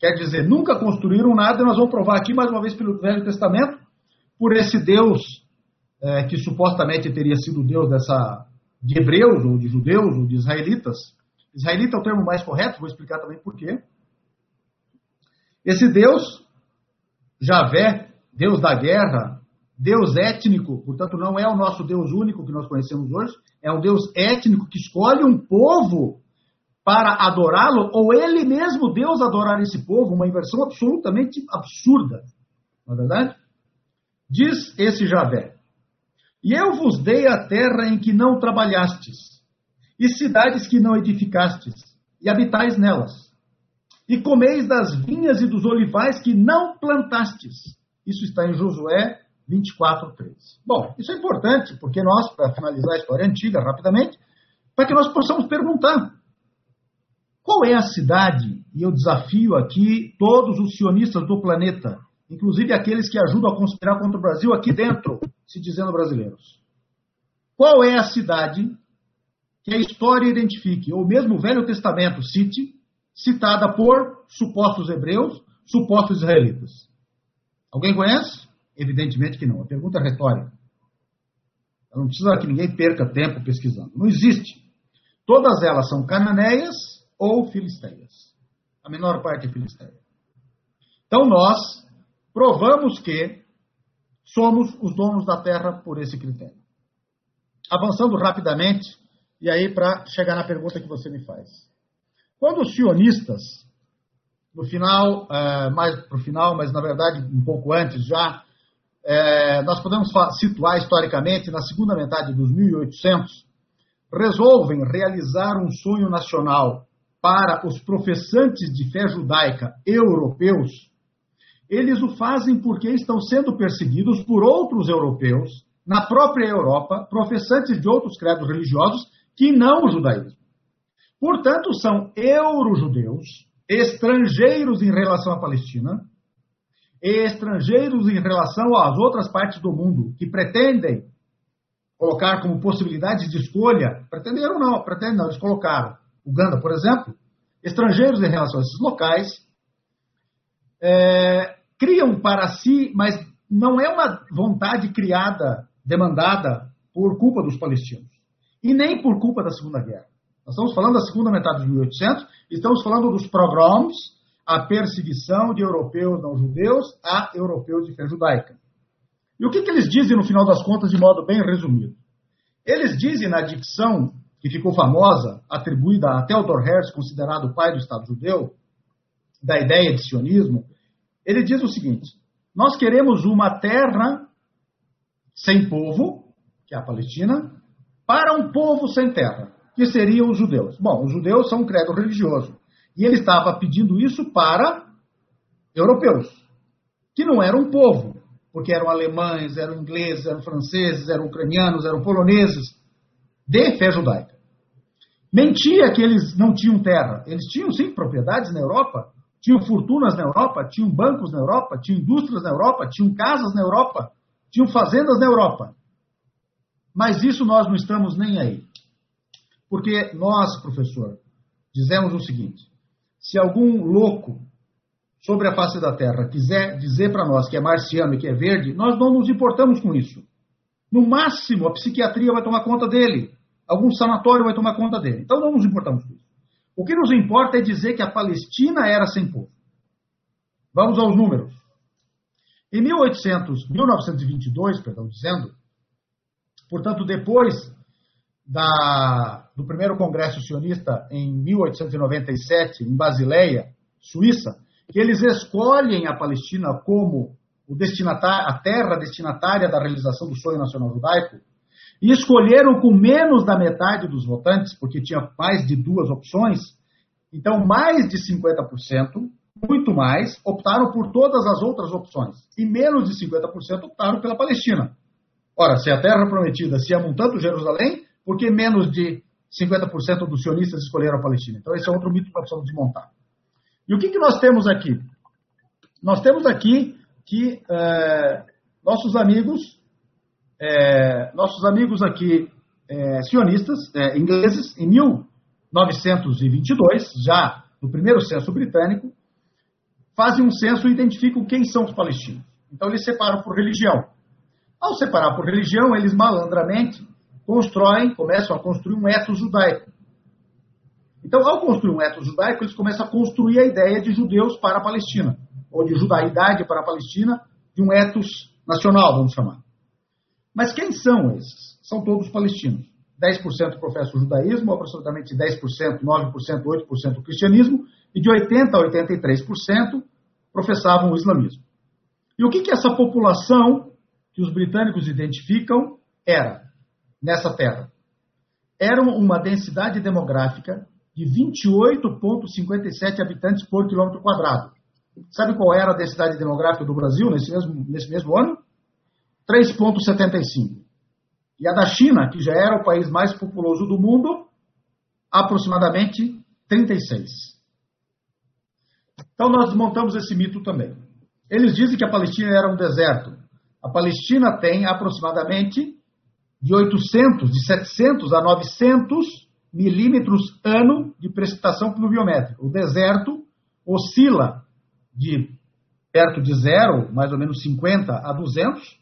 Quer dizer, nunca construíram nada, e nós vamos provar aqui mais uma vez pelo Velho Testamento, por esse Deus é, que supostamente teria sido Deus dessa, de hebreus, ou de judeus, ou de israelitas. Israelita é o termo mais correto, vou explicar também por quê. Esse Deus, Javé, Deus da guerra, Deus étnico, portanto, não é o nosso Deus único que nós conhecemos hoje, é um Deus étnico que escolhe um povo para adorá-lo, ou ele mesmo, Deus, adorar esse povo, uma inversão absolutamente absurda. Não é verdade? Diz esse Javé: E eu vos dei a terra em que não trabalhastes, e cidades que não edificastes, e habitais nelas. E comeis das vinhas e dos olivais que não plantastes. Isso está em Josué 24, 3. Bom, isso é importante, porque nós, para finalizar a história antiga rapidamente, para que nós possamos perguntar: qual é a cidade? E eu desafio aqui todos os sionistas do planeta, inclusive aqueles que ajudam a conspirar contra o Brasil aqui dentro, se dizendo brasileiros. Qual é a cidade que a história identifique, ou mesmo o Velho Testamento cite, citada por supostos hebreus, supostos israelitas? Alguém conhece? Evidentemente que não. A pergunta é retórica. Não precisa que ninguém perca tempo pesquisando. Não existe. Todas elas são cananeias ou filisteias. A menor parte é filisteia. Então nós provamos que somos os donos da terra por esse critério. Avançando rapidamente, e aí para chegar na pergunta que você me faz. Quando os sionistas, no final, é, mais para o final, mas na verdade um pouco antes já, é, nós podemos situar historicamente na segunda metade dos 1800, resolvem realizar um sonho nacional para os professantes de fé judaica europeus, eles o fazem porque estão sendo perseguidos por outros europeus na própria Europa, professantes de outros credos religiosos que não o judaísmo. Portanto, são eurojudeus, estrangeiros em relação à Palestina, e estrangeiros em relação às outras partes do mundo que pretendem colocar como possibilidade de escolha, pretenderam não, pretendem não, eles colocaram. Uganda, por exemplo, estrangeiros em relação a esses locais, é, criam para si, mas não é uma vontade criada, demandada por culpa dos palestinos, e nem por culpa da Segunda Guerra. Nós estamos falando da segunda metade de 1800, estamos falando dos pogroms, a perseguição de europeus não judeus a europeus de fé judaica. E o que, que eles dizem no final das contas, de modo bem resumido? Eles dizem na dicção que ficou famosa, atribuída a Theodor Herzl, considerado o pai do Estado judeu, da ideia de sionismo, ele diz o seguinte: nós queremos uma terra sem povo, que é a Palestina, para um povo sem terra, que seriam os judeus. Bom, os judeus são um credo religioso. E ele estava pedindo isso para europeus, que não eram um povo, porque eram alemães, eram ingleses, eram franceses, eram ucranianos, eram poloneses, de fé judaica. Mentia que eles não tinham terra. Eles tinham, sim, propriedades na Europa, tinham fortunas na Europa, tinham bancos na Europa, tinham indústrias na Europa, tinham casas na Europa, tinham fazendas na Europa. Mas isso nós não estamos nem aí. Porque nós, professor, dizemos o seguinte: se algum louco sobre a face da Terra quiser dizer para nós que é marciano e que é verde, nós não nos importamos com isso. No máximo, a psiquiatria vai tomar conta dele. Algum sanatório vai tomar conta dele. Então não nos importamos com isso. O que nos importa é dizer que a Palestina era sem povo. Vamos aos números. Em 1800, 1922, perdão, dizendo, portanto, depois da, do primeiro congresso sionista em 1897, em Basileia, Suíça, que eles escolhem a Palestina como o destinatário, a terra destinatária da realização do sonho nacional judaico, e escolheram com menos da metade dos votantes, porque tinha mais de duas opções, então mais de 50%, muito mais, optaram por todas as outras opções, e menos de 50% optaram pela Palestina. Ora, se a terra prometida se amam tanto Jerusalém, por que menos de 50% dos sionistas escolheram a Palestina? Então, esse é outro mito que nós precisamos desmontar. E o que, que nós temos aqui? Nós temos aqui que é, nossos amigos é, nossos amigos aqui é, sionistas é, ingleses, em 1922, já no primeiro censo britânico, fazem um censo e identificam quem são os palestinos. Então eles separam por religião. Ao separar por religião, eles malandramente constroem, começam a construir um etos judaico. Então, ao construir um etos judaico, eles começam a construir a ideia de judeus para a Palestina, ou de judaidade para a Palestina, de um etos nacional, vamos chamar. Mas quem são esses? São todos palestinos. 10% professam o judaísmo, aproximadamente 10%, 9%, 8% o cristianismo, e de 80% a 83% professavam o islamismo. E o que, que essa população que os britânicos identificam era nessa terra? Era uma densidade demográfica de 28,57 habitantes por quilômetro quadrado. Sabe qual era a densidade demográfica do Brasil nesse mesmo, nesse mesmo ano? 3,75. E a da China, que já era o país mais populoso do mundo, aproximadamente 36. Então nós desmontamos esse mito também. Eles dizem que a Palestina era um deserto. A Palestina tem aproximadamente de 800, de 700 a 900 milímetros ano de precipitação pluviométrica. O deserto oscila de perto de zero, mais ou menos 50 a 200,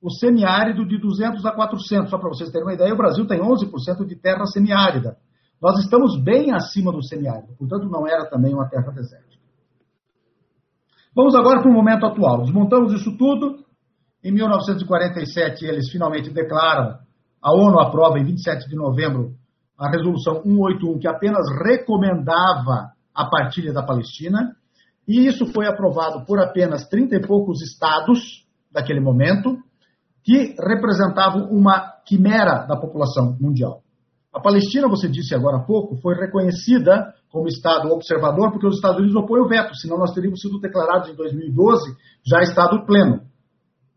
o semiárido de 200 a 400. Só para vocês terem uma ideia, o Brasil tem 11% de terra semiárida. Nós estamos bem acima do semiárido, portanto não era também uma terra desértica. Vamos agora para o momento atual. Desmontamos isso tudo. Em 1947, eles finalmente declaram, a ONU aprova em 27 de novembro a resolução 181, que apenas recomendava a partilha da Palestina. E isso foi aprovado por apenas 30 e poucos estados daquele momento que representavam uma quimera da população mundial. A Palestina, você disse agora há pouco, foi reconhecida como Estado observador porque os Estados Unidos opõem o veto, senão nós teríamos sido declarados em 2012 já Estado pleno,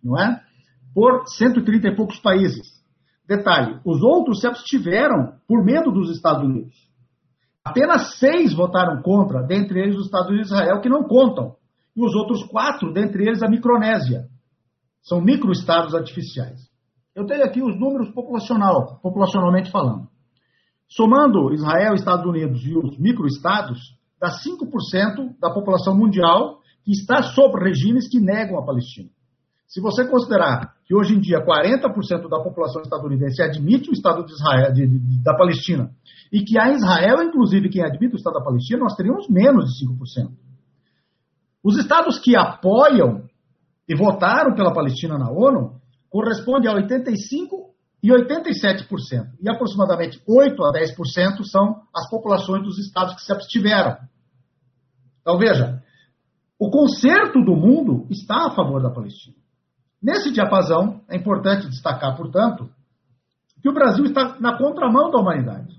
não é? Por 130 e poucos países. Detalhe, os outros se abstiveram por medo dos Estados Unidos. Apenas seis votaram contra, dentre eles os Estados Unidos e Israel, que não contam. E os outros quatro, dentre eles a Micronésia, são microestados artificiais. Eu tenho aqui os números populacional, populacionalmente falando. Somando Israel, Estados Unidos e os microestados, dá 5% da população mundial que está sob regimes que negam a Palestina. Se você considerar que hoje em dia 40% da população estadunidense admite o Estado de Israel, de, de, da Palestina, e que há Israel, inclusive, quem admite o Estado da Palestina, nós teríamos menos de 5%. Os estados que apoiam e votaram pela Palestina na ONU corresponde a 85 e 87%. E aproximadamente 8 a 10% são as populações dos estados que se abstiveram. Então veja, o conserto do mundo está a favor da Palestina. Nesse diapasão, é importante destacar, portanto, que o Brasil está na contramão da humanidade.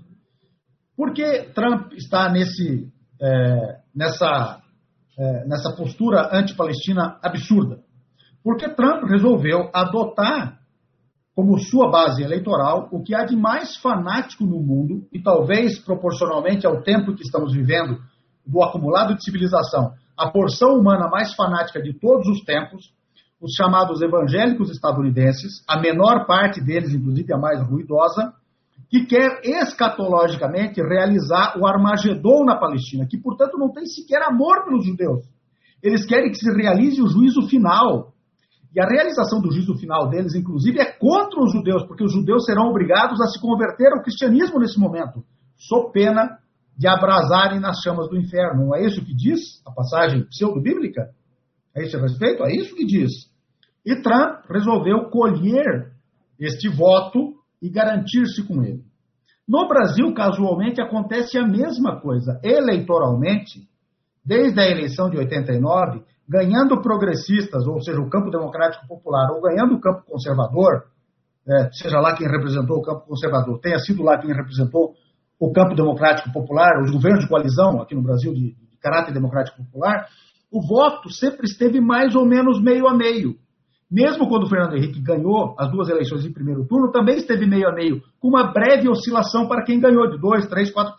Por que Trump está nesse, é, nessa, é, nessa postura anti-palestina absurda? Porque Trump resolveu adotar como sua base eleitoral o que há de mais fanático no mundo, e talvez proporcionalmente ao tempo que estamos vivendo, do acumulado de civilização, a porção humana mais fanática de todos os tempos, os chamados evangélicos estadunidenses, a menor parte deles, inclusive a mais ruidosa, que quer escatologicamente realizar o Armagedon na Palestina, que, portanto, não tem sequer amor pelos judeus. Eles querem que se realize o juízo final, e a realização do juízo final deles, inclusive, é contra os judeus, porque os judeus serão obrigados a se converter ao cristianismo nesse momento, sob pena de abrasarem nas chamas do inferno. Não é isso que diz a passagem pseudo-bíblica? É isso a respeito? É isso que diz. E Trump resolveu colher este voto e garantir-se com ele. No Brasil, casualmente, acontece a mesma coisa. Eleitoralmente, desde a eleição de 89, ganhando progressistas, ou seja, o campo democrático popular, ou ganhando o campo conservador, é, seja lá quem representou o campo conservador, tenha sido lá quem representou o campo democrático popular, os governos de coalizão aqui no Brasil de caráter democrático popular, o voto sempre esteve mais ou menos meio a meio. Mesmo quando o Fernando Henrique ganhou as duas eleições em primeiro turno, também esteve meio a meio, com uma breve oscilação para quem ganhou, de 2, 3, 4%.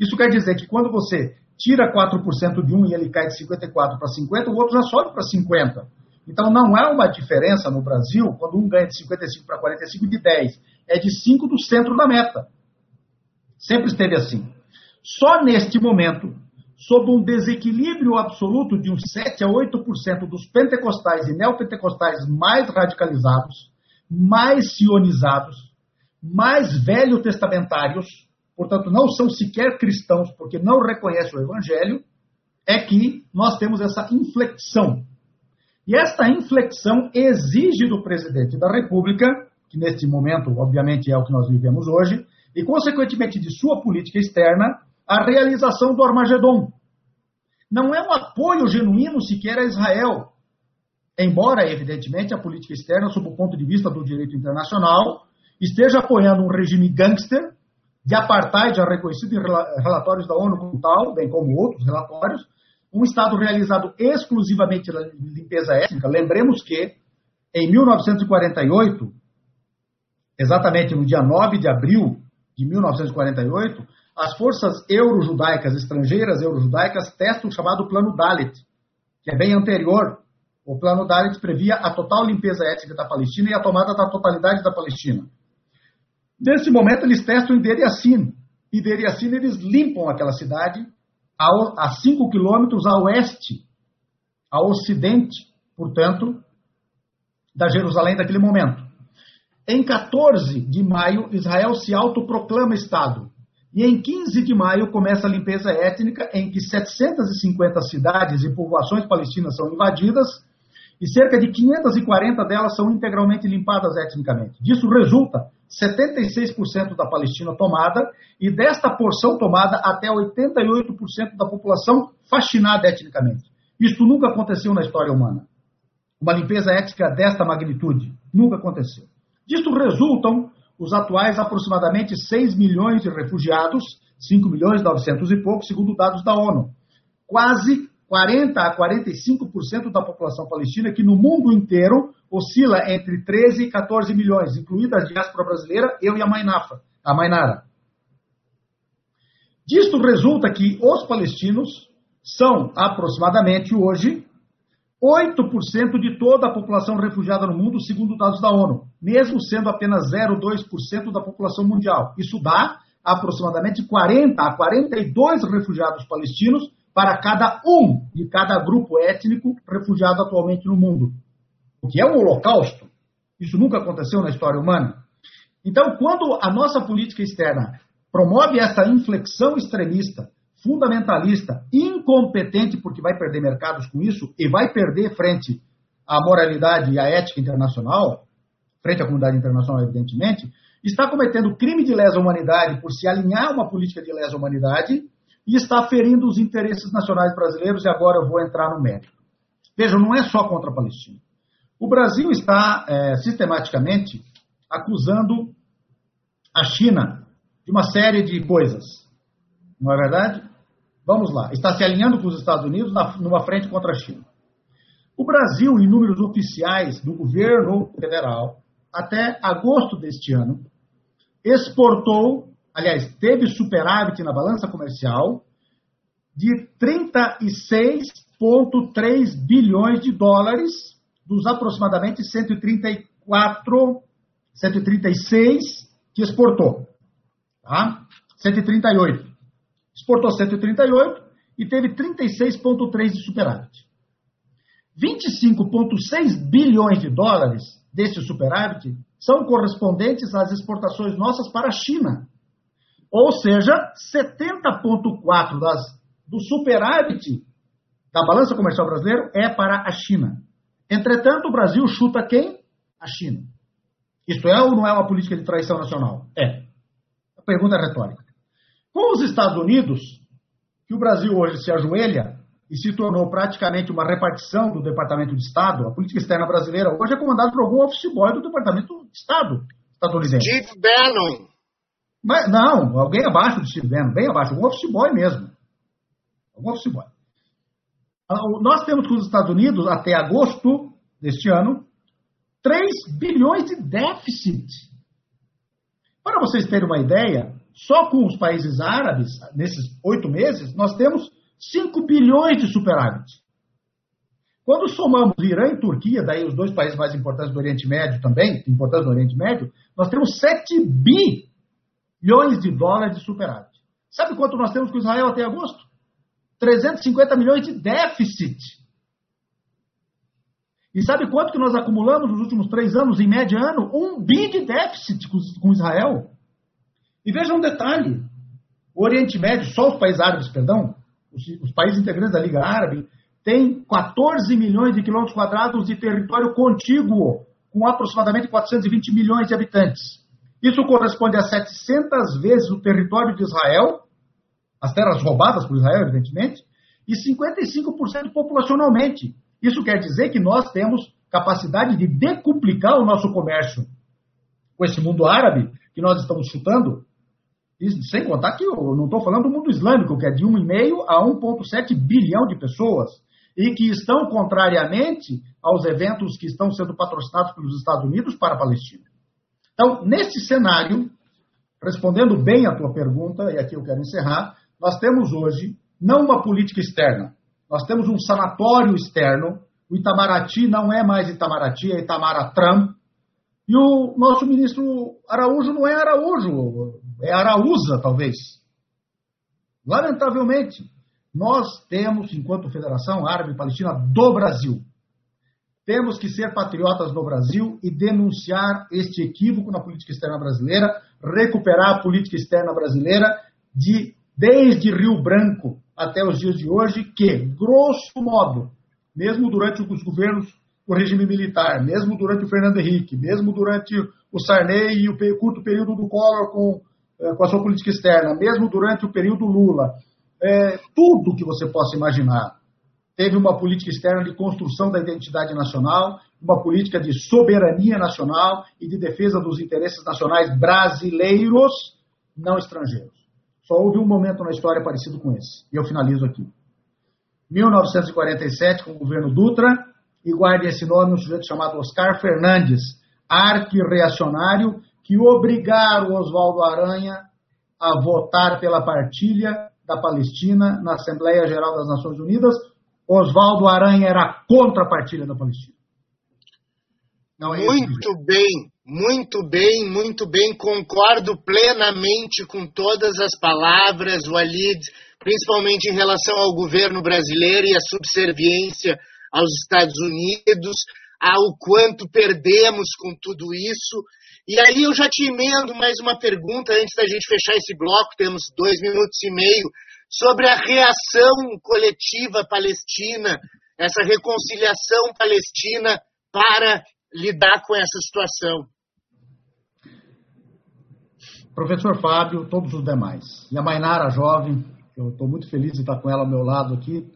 Isso quer dizer que quando você tira 4% de um e ele cai de 54 para 50, o outro já sobe para 50. Então não há uma diferença no Brasil quando um ganha de 55 para 45 de 10. É de 5 do centro da meta. Sempre esteve assim. Só neste momento, sob um desequilíbrio absoluto de uns 7 a 8% dos pentecostais e neopentecostais mais radicalizados, mais sionizados, mais velho-testamentários, portanto não são sequer cristãos porque não reconhecem o evangelho, é que nós temos essa inflexão. E esta inflexão exige do presidente da República, que neste momento, obviamente, é o que nós vivemos hoje, e consequentemente de sua política externa, a realização do Armagedon. Não é um apoio genuíno sequer a Israel, embora, evidentemente, a política externa, sob o ponto de vista do direito internacional, esteja apoiando um regime gangster de apartheid, já reconhecido em relatórios da ONU como tal, bem como outros relatórios, um Estado realizado exclusivamente na limpeza étnica. Lembremos que, em 1948, exatamente no dia 9 de abril de 1948, as forças euro-judaicas, estrangeiras euro-judaicas, testam o chamado Plano Dalit, que é bem anterior. O Plano Dalit previa a total limpeza étnica da Palestina e a tomada da totalidade da Palestina. Nesse momento, eles testam em Deir Yassin. E Deir Yassin, eles limpam aquela cidade a 5 quilômetros a oeste, a ocidente, portanto, da Jerusalém daquele momento. Em 14 de maio, Israel se autoproclama Estado. E em 15 de maio começa a limpeza étnica, em que 750 cidades e povoações palestinas são invadidas e cerca de 540 delas são integralmente limpadas etnicamente. Disso resulta 76% da Palestina tomada e desta porção tomada até 88% da população fascinada etnicamente. Isso nunca aconteceu na história humana. Uma limpeza étnica desta magnitude nunca aconteceu. Disto resultam os atuais aproximadamente 6 milhões de refugiados, 5 milhões e 900 e pouco, segundo dados da ONU. Quase 40 a 45% da população palestina, que no mundo inteiro oscila entre 13 e 14 milhões, incluída a diáspora brasileira, eu e a Mainafa, a Mainara. Disto resulta que os palestinos são aproximadamente hoje 8% de toda a população refugiada no mundo, segundo dados da ONU, mesmo sendo apenas 0,2% da população mundial. Isso dá aproximadamente 40 a 42 refugiados palestinos para cada um de cada grupo étnico refugiado atualmente no mundo. O que é um holocausto. Isso nunca aconteceu na história humana. Então, quando a nossa política externa promove essa inflexão extremista, fundamentalista, incompetente, porque vai perder mercados com isso e vai perder frente à moralidade e à ética internacional, frente à comunidade internacional, evidentemente, está cometendo crime de lesa humanidade por se alinhar a uma política de lesa humanidade e está ferindo os interesses nacionais brasileiros, e agora eu vou entrar no mérito. Vejam, não é só contra a Palestina. O Brasil está é, sistematicamente acusando a China de uma série de coisas. Não é verdade? Vamos lá. Está se alinhando com os Estados Unidos na, numa frente contra a China. O Brasil, em números oficiais do governo federal, até agosto deste ano, exportou aliás, teve superávit na balança comercial de 36,3 bilhões de dólares dos aproximadamente 134, 136 que exportou. Tá? 138. Exportou 138 e teve 36,3 de superávit. 25,6 bilhões de dólares desse superávit são correspondentes às exportações nossas para a China, ou seja, 70,4% das, do superávit da balança comercial brasileira é para a China. Entretanto, o Brasil chuta quem? A China. Isto é ou não é uma política de traição nacional? É. A pergunta é retórica. Com os Estados Unidos, que o Brasil hoje se ajoelha e se tornou praticamente uma repartição do Departamento de Estado, a política externa brasileira hoje é comandada por algum office boy do Departamento de Estado estadunidense. Steve Bannon. Mas, não, alguém abaixo do Steve Bannon, bem abaixo, um office boy mesmo. Um office boy. Ah, nós temos com os Estados Unidos, até agosto deste ano, 3 bilhões de déficit. Para vocês terem uma ideia, só com os países árabes, nesses oito meses, nós temos 5 bilhões de superávit. Quando somamos Irã e Turquia, daí os dois países mais importantes do Oriente Médio também, importantes do Oriente Médio, nós temos 7 bilhões de dólares de superávit. Sabe quanto nós temos com Israel até agosto? 350 milhões de déficit. E sabe quanto que nós acumulamos nos últimos três anos, em média ano? Um bi de déficit com Israel. E veja um detalhe: o Oriente Médio, só os países árabes, perdão, os, os países integrantes da Liga Árabe, tem 14 milhões de quilômetros quadrados de território contíguo, com aproximadamente 420 milhões de habitantes. Isso corresponde a 700 vezes o território de Israel, as terras roubadas por Israel, evidentemente, e 55% populacionalmente. Isso quer dizer que nós temos capacidade de decuplicar o nosso comércio com esse mundo árabe que nós estamos chutando. E sem contar que eu não estou falando do mundo islâmico, que é de 1,5 a 1,7 bilhão de pessoas e que estão contrariamente aos eventos que estão sendo patrocinados pelos Estados Unidos para a Palestina. Então, nesse cenário, respondendo bem a tua pergunta, e aqui eu quero encerrar, nós temos hoje não uma política externa, nós temos um sanatório externo. O Itamaraty não é mais Itamaraty, é Itamaratram. E o nosso ministro Araújo não é Araújo, é Araúza, talvez. Lamentavelmente, nós temos, enquanto Federação Árabe Palestina do Brasil, temos que ser patriotas no Brasil e denunciar este equívoco na política externa brasileira, recuperar a política externa brasileira de desde Rio Branco até os dias de hoje, que, grosso modo, mesmo durante os governos do regime militar, mesmo durante o Fernando Henrique, mesmo durante o Sarney e o curto período do Collor com, com a sua política externa, mesmo durante o período Lula, é, tudo que você possa imaginar. Teve uma política externa de construção da identidade nacional, uma política de soberania nacional e de defesa dos interesses nacionais brasileiros, não estrangeiros. Só houve um momento na história parecido com esse. E eu finalizo aqui. 1947, com o governo Dutra, e guarde esse nome um sujeito chamado Oscar Fernandes, arqui-reacionário, que obrigaram Oswaldo Aranha a votar pela partilha da Palestina na Assembleia Geral das Nações Unidas. Oswaldo Aranha era contra a partilha da Palestina. É Muito bem, muito bem, muito bem, concordo plenamente com todas as palavras, Walid, principalmente em relação ao governo brasileiro e a subserviência aos Estados Unidos, ao quanto perdemos com tudo isso. E aí eu já te emendo mais uma pergunta antes da gente fechar esse bloco, temos dois minutos e meio, sobre a reação coletiva palestina, essa reconciliação palestina para lidar com essa situação professor Fábio, todos os demais. E a Mainara, jovem, eu estou muito feliz de estar com ela ao meu lado aqui.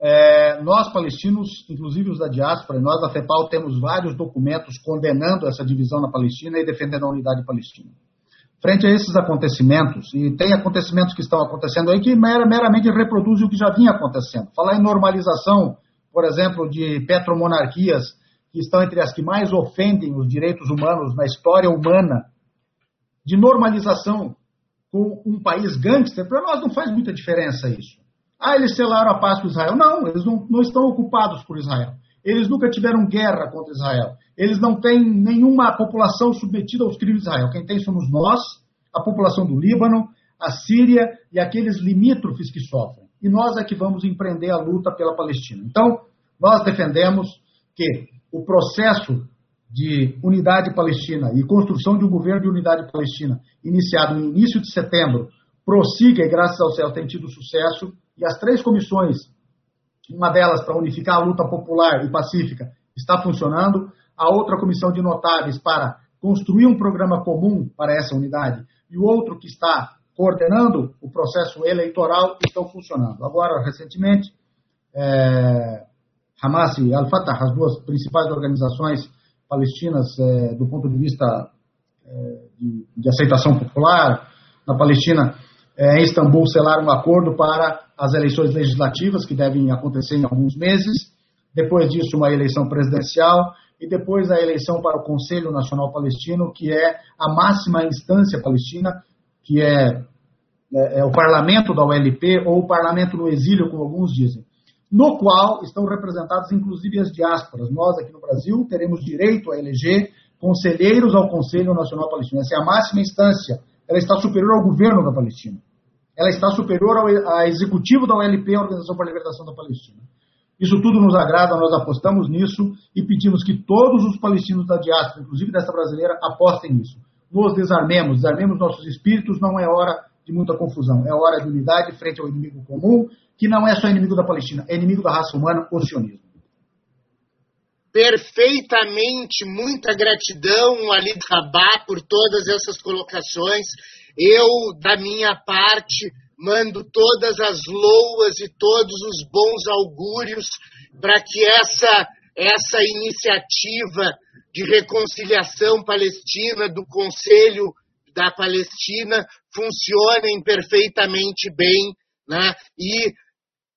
É, nós, palestinos, inclusive os da diáspora, nós da FEPAL, temos vários documentos condenando essa divisão na Palestina e defendendo a unidade palestina. Frente a esses acontecimentos, e tem acontecimentos que estão acontecendo aí que meramente reproduzem o que já vinha acontecendo. Falar em normalização, por exemplo, de petromonarquias, que estão entre as que mais ofendem os direitos humanos na história humana, de normalização com um país gangster, para nós não faz muita diferença isso. Ah, eles selaram a paz com Israel. Não, eles não, não estão ocupados por Israel. Eles nunca tiveram guerra contra Israel. Eles não têm nenhuma população submetida aos crimes de Israel. Quem tem somos nós, a população do Líbano, a Síria e aqueles limítrofes que sofrem. E nós é que vamos empreender a luta pela Palestina. Então, nós defendemos que o processo de unidade palestina e construção de um governo de unidade palestina, iniciado no início de setembro, prossiga e, graças ao céu, tem tido sucesso. E as três comissões, uma delas para unificar a luta popular e pacífica, está funcionando. A outra comissão de notáveis para construir um programa comum para essa unidade. E o outro que está coordenando o processo eleitoral estão funcionando. Agora, recentemente, é, Hamas e Al-Fatah, as duas principais organizações palestinas é, do ponto de vista é, de, de, aceitação popular. Na Palestina, é, em Istambul, selaram um acordo para as eleições legislativas, que devem acontecer em alguns meses. Depois disso, uma eleição presidencial. E depois a eleição para o Conselho Nacional Palestino, que é a máxima instância palestina, que é, é, é o parlamento da ULP ou o parlamento no exílio, como alguns dizem. no qual estão representadas inclusive as diásporas. Nós aqui no Brasil teremos direito a eleger conselheiros ao Conselho Nacional Palestino. Essa é a máxima instância. Ela está superior ao governo da Palestina. Ela está superior ao, executivo da OLP, a Organização para a Libertação da Palestina. Isso tudo nos agrada, nós apostamos nisso e pedimos que todos os palestinos da diáspora, inclusive dessa brasileira, apostem nisso. Nos desarmemos, desarmemos nossos espíritos, não é hora de muita confusão, é hora de unidade frente ao inimigo comum, que não é só inimigo da Palestina, é inimigo da raça humana, o sionismo. Perfeitamente, muita gratidão, Alid Rabá, por todas essas colocações. Eu, da minha parte, mando todas as loas e todos os bons augúrios para que essa, essa iniciativa de reconciliação palestina do Conselho da Palestina funcionem perfeitamente bem né, e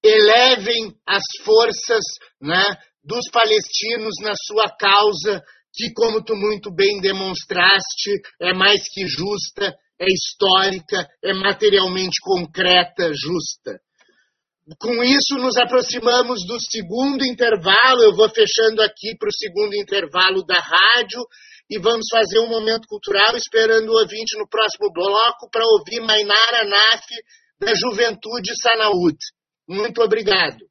elevem as forças né, dos palestinos na sua causa, que, como tu muito bem demonstraste, é mais que justa é histórica, é materialmente concreta, justa. Com isso, nos aproximamos do segundo intervalo. Eu vou fechando aqui para o segundo intervalo da rádio e vamos fazer um momento cultural, esperando o ouvinte no próximo bloco para ouvir Mainara Naf, da Juventude Sanaúd. Muito obrigado.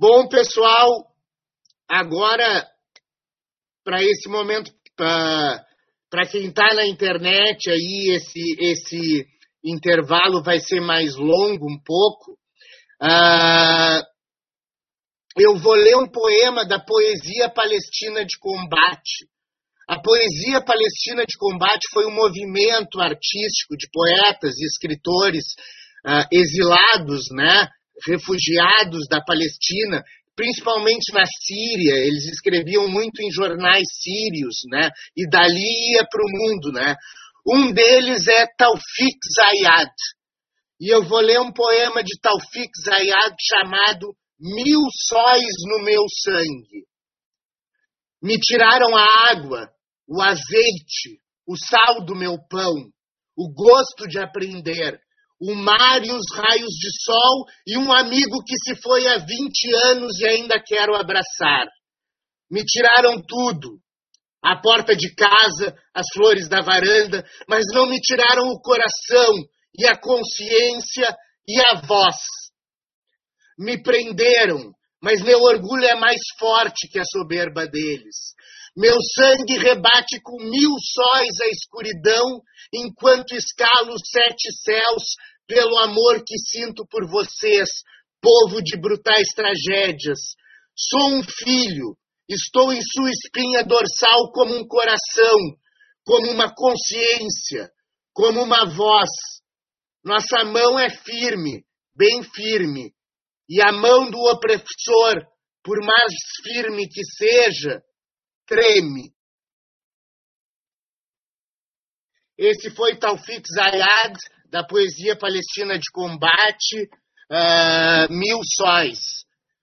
Bom, pessoal, agora, para esse momento, para quem está na internet aí, esse, esse intervalo vai ser mais longo um pouco. Uh, eu vou ler um poema da Poesia Palestina de Combate. A Poesia Palestina de Combate foi um movimento artístico de poetas e escritores uh, exilados, né, refugiados da Palestina, principalmente na Síria, eles escreviam muito em jornais sírios, né? E dali ia para o mundo, né? Um deles é Taufik Zayad. E eu vou ler um poema de Taufik Zayad chamado Mil Sóis no Meu Sangue. Me tiraram a água, o azeite, o sal do meu pão, o gosto de aprender, o mar e os raios de sol e um amigo que se foi há 20 anos e ainda quero abraçar. Me tiraram tudo. A porta de casa, as flores da varanda, mas não me tiraram o coração e a consciência e a voz. Me prenderam, mas meu orgulho é mais forte que a soberba deles. Meu sangue rebate com mil sóis a escuridão, enquanto escalo sete céus pelo amor que sinto por vocês, povo de brutais tragédias. Sou um filho, estou em sua espinha dorsal como um coração, como uma consciência, como uma voz. Nossa mão é firme, bem firme, e a mão do opressor, por mais firme que seja, treme. Esse foi Taufik Zayad, da poesia palestina de combate, uh, Mil Sóis.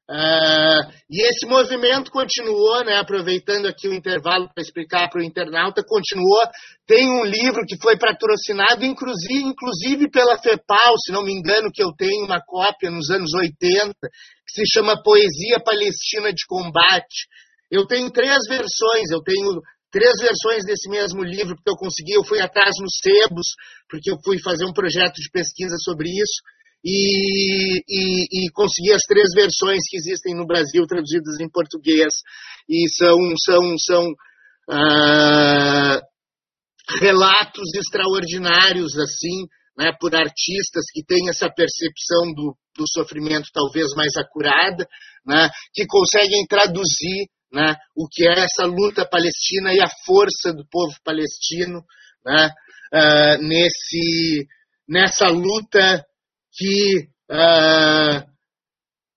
Uh, e esse movimento continuou, né, aproveitando aqui o intervalo para explicar para o internauta, continuou. Tem um livro que foi patrocinado, inclusive, inclusive pela FEPAL, se não me engano, que eu tenho uma cópia nos anos 80, que se chama Poesia Palestina de Combate. Eu tenho três versões, eu tenho três versões desse mesmo livro, porque eu consegui, eu fui atrás nos sebos, porque eu fui fazer um projeto de pesquisa sobre isso, e, e, e, consegui as três versões que existem no Brasil, traduzidas em português, e são, são, são uh, relatos extraordinários, assim, né, por artistas que têm essa percepção do, do sofrimento talvez mais acurada, né, que conseguem traduzir né, o que é essa luta palestina e a força do povo palestino né, uh, nesse, nessa luta que uh,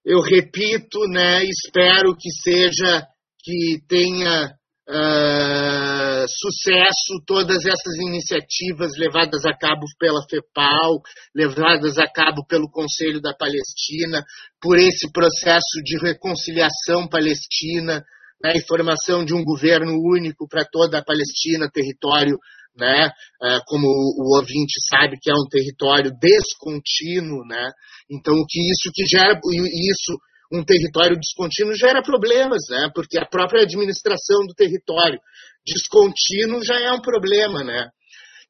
eu repito, né, espero que seja que tenha uh, sucesso todas essas iniciativas levadas a cabo pela FEPAL, levadas a cabo pelo Conselho da Palestina, por esse processo de reconciliação palestina, né, e formação de um governo único para toda a Palestina, território né? Uh, como o ouvinte sabe que é um território descontínuo, né? Então o que isso que gera isso um território descontínuo gera problemas, né? Porque a própria administração do território descontínuo já é um problema, né?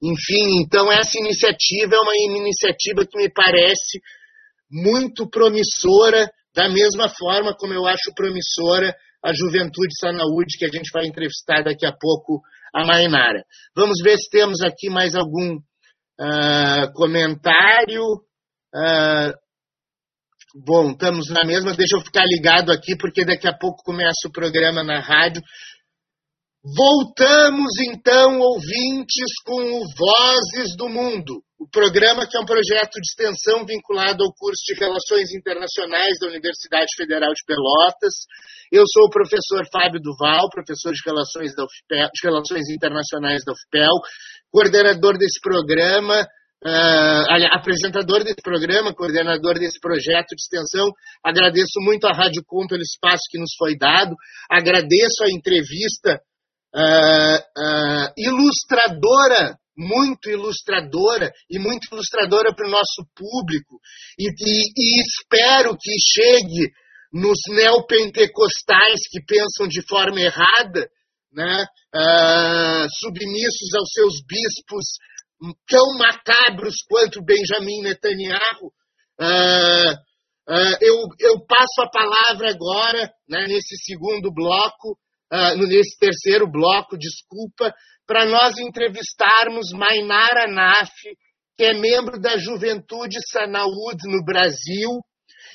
Enfim, então essa iniciativa é uma iniciativa que me parece muito promissora, da mesma forma como eu acho promissora a Juventude Sanaúde, que a gente vai entrevistar daqui a pouco a Mainara. Vamos ver se temos aqui mais algum uh, comentário. Uh, bom, estamos na mesma. Deixa eu ficar ligado aqui, porque daqui a pouco começa o programa na rádio. Voltamos então, ouvintes, com o Vozes do Mundo, o programa que é um projeto de extensão vinculado ao curso de Relações Internacionais da Universidade Federal de Pelotas. Eu sou o professor Fábio Duval, professor de Relações, UFPEL, de Relações Internacionais da UFPEL, coordenador desse programa, Uh, apresentador desse programa, coordenador desse projeto de extensão. Agradeço muito à Rádio Com pelo espaço que nos foi dado. Agradeço a entrevista uh, ilustradora, muito ilustradora e muito ilustradora para o nosso público. E, e, e espero que chegue nos neopentecostais que pensam de forma errada, né, uh, submissos aos seus bispos tão macabros quanto Benjamin Netanyahu. Uh, uh, eu, eu, passo a palavra agora, né, nesse segundo bloco, uh, nesse terceiro bloco, desculpa, para nós entrevistarmos Mainara Naf, que é membro da Juventude Sanaúd no Brasil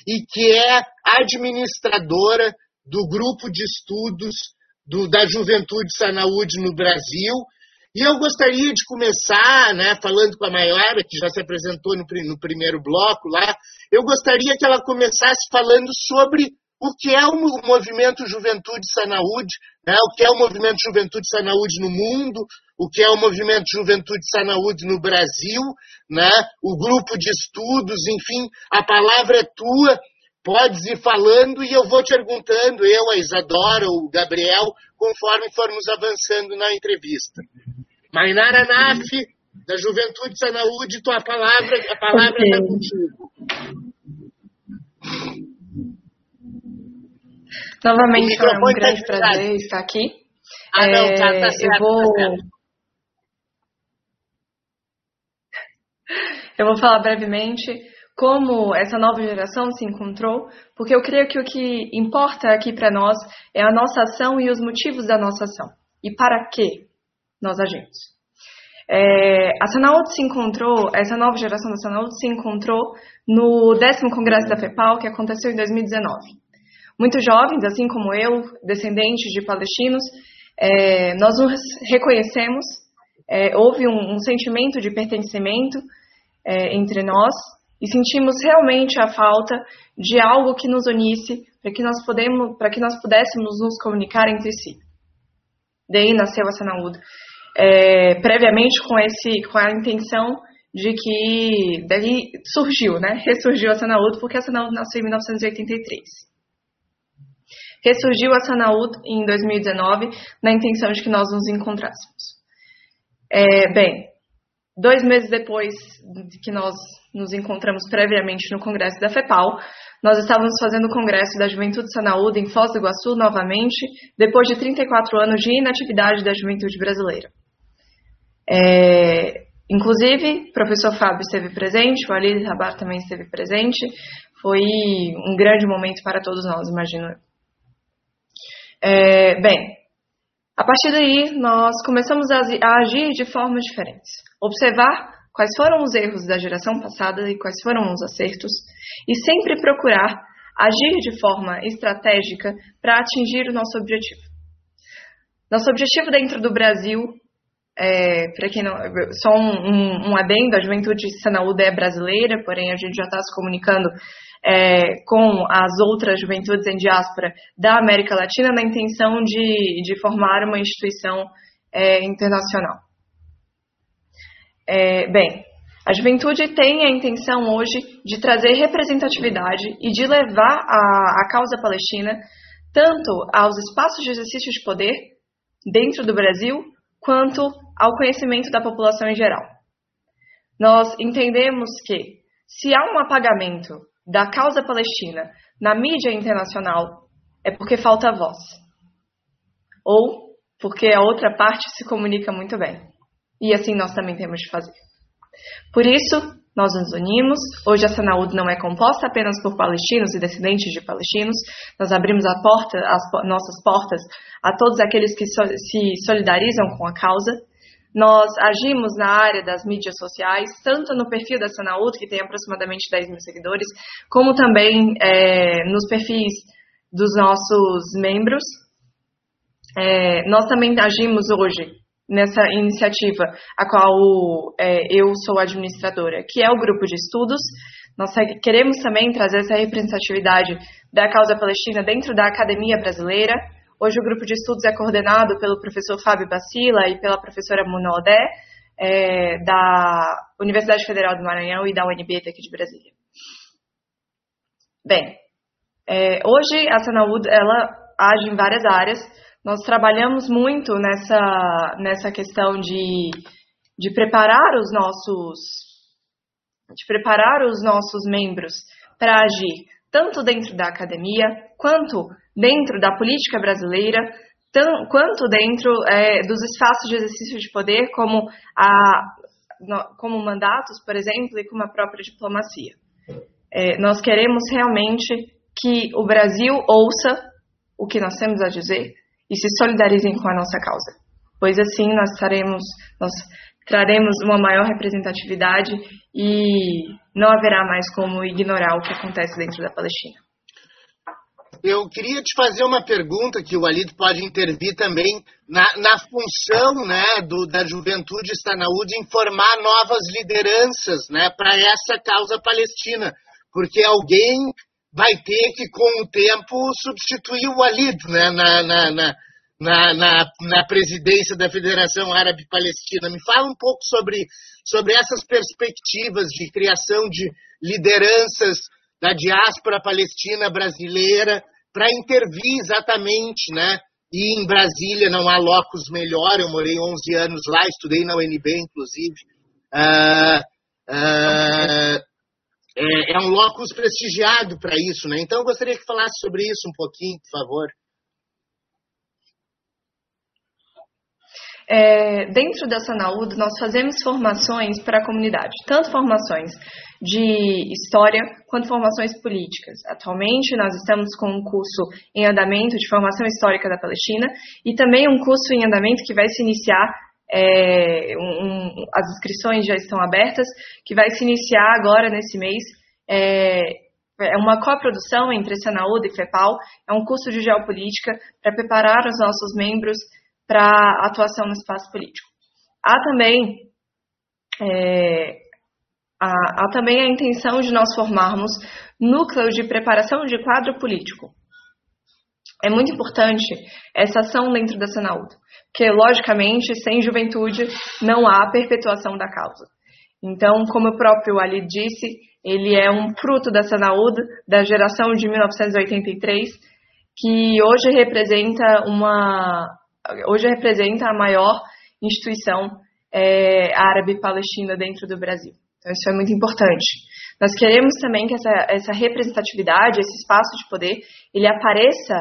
e que é administradora do grupo de estudos do, da Juventude Sanaúd no Brasil. E eu gostaria de começar, né, falando com a Maiara, que já se apresentou no, no primeiro bloco lá, eu gostaria que ela começasse falando sobre o que é o movimento Juventude Sanaúde, né? o que é o movimento Juventude Sanaúde no mundo, o que é o movimento Juventude Sanaúde no Brasil, né? o grupo de estudos, enfim, a palavra é tua, podes ir falando e eu vou te perguntando, eu, a Isadora, o Gabriel, conforme formos avançando na entrevista. Mainara Naf, da Juventude Sanaúde, tua palavra, a palavra está contigo. Novamente, é um grande tá prazer estar aqui. Ah, não, tá, tá certo, eu vou... Tá [LAUGHS] eu vou falar brevemente como essa nova geração se encontrou, porque eu creio que o que importa aqui para nós é a nossa ação e os motivos da nossa ação. E para que nós agimos. É, a Sanaúde se encontrou, essa nova geração da Sanaúde se encontrou no décimo congresso da FEPAL, que aconteceu em 2019. Muitos jovens, assim como eu, descendentes de palestinos, é, nós nos reconhecemos, é, houve um, um, sentimento de pertencimento é, entre nós e sentimos realmente a falta de algo que nos unisse para que nós podemos, para que nós pudéssemos nos comunicar entre si. Daí nasceu a Sanaúd, é, previamente com esse, com a intenção de que daí surgiu, né? Ressurgiu a Sanaúd porque a Sanaúd nasceu em 1983 ressurgiu a Sanaúd em 2019 na intenção de que nós nos encontrássemos. É, bem, dois meses depois de que nós nos encontramos previamente no congresso da FEPAL, nós estávamos fazendo o congresso da Juventude Sanaúd em Foz do Iguaçu novamente, depois de 34 anos de inatividade da juventude brasileira. É, inclusive, o professor Fábio esteve presente, o Ali Rabar também esteve presente. Foi um grande momento para todos nós, imagino eu. É, bem, a partir daí nós começamos a, agir de formas diferentes. Observar quais foram os erros da geração passada e quais foram os acertos, e sempre procurar agir de forma estratégica para atingir o nosso objetivo. Nosso objetivo dentro do Brasil, é, para quem não, só um, um, um adendo, a juventude Sanaúda é brasileira, porém a gente já está se comunicando é, com as outras juventudes em diáspora da América Latina na intenção de, de formar uma instituição é, internacional. É, bem, a juventude tem a intenção hoje de trazer representatividade e de levar a, a causa palestina tanto aos espaços de exercício de poder dentro do Brasil quanto ao conhecimento da população em geral. Nós entendemos que, se há um apagamento da causa palestina na mídia internacional, é porque falta voz. Ou porque a outra parte se comunica muito bem. E assim nós também temos de fazer. Por isso, nós nos unimos. Hoje a Sanaúd não é composta apenas por palestinos e descendentes de palestinos. Nós abrimos porta, as nossas portas a todos aqueles que so, se solidarizam com a causa. Nós agimos na área das mídias sociais, tanto no perfil da Sanaúd, que tem aproximadamente 10 mil seguidores, como também é, nos perfis dos nossos membros. É, nós também agimos hoje nessa iniciativa, a qual é, eu sou administradora, que é o grupo de estudos. Nós queremos também trazer essa representatividade da causa palestina dentro da academia brasileira. Hoje o grupo de estudos é coordenado pelo professor Fábio Bacila e pela professora Munodé, é, da Universidade Federal do Maranhão e da UNB aqui de Brasília. Bem, é, hoje a Sanaúd, ela age em várias áreas, nós trabalhamos muito nessa, nessa questão de, de preparar os nossos de preparar os nossos membros para agir tanto dentro da academia quanto dentro da política brasileira, tão, quanto dentro é, dos espaços de exercício de poder, como, a, como mandatos, por exemplo, e como a própria diplomacia. É, nós queremos realmente que o Brasil ouça o que nós temos a dizer, e se solidarizem com a nossa causa, pois assim nós estaremos, nós traremos uma maior representatividade e não haverá mais como ignorar o que acontece dentro da Palestina. Eu queria te fazer uma pergunta que o Alito pode intervir também na, na função né, do, da juventude Estanaúde em formar novas lideranças né, para essa causa palestina, porque alguém vai ter que, com o tempo, substituir o Walid né, na, na, na, na, na presidência da Federação Árabe Palestina. Me fala um pouco sobre, sobre essas perspectivas de criação de lideranças da diáspora palestina brasileira para intervir exatamente, né? E em Brasília não há locus melhor, eu morei 11 anos lá, estudei na UNB, inclusive. Uh, uh, é, é um locus prestigiado para isso, né? Então eu gostaria que falasse sobre isso um pouquinho, por favor. É, dentro da Sanaúd, nós fazemos formações para a comunidade, tanto formações de história quanto formações políticas. Atualmente, nós estamos com um curso em andamento de formação histórica da Palestina e também um curso em andamento que vai se iniciar é, um, as inscrições já estão abertas, que vai se iniciar agora nesse mês. É, é uma coprodução entre Sanaúd e FEPAL, é um curso de geopolítica para preparar os nossos membros para atuação no espaço político. Há também, é, há, há também a intenção de nós formarmos núcleos de preparação de quadro político. É muito importante essa ação dentro da Sanaúd porque, logicamente, sem juventude não há perpetuação da causa. Então, como o próprio Ali disse, ele é um fruto da Sanaúd, da geração de 1983, que hoje representa uma, hoje representa a maior instituição é, árabe palestina dentro do Brasil. Então, isso é muito importante. Nós queremos também que essa, essa representatividade, esse espaço de poder, ele apareça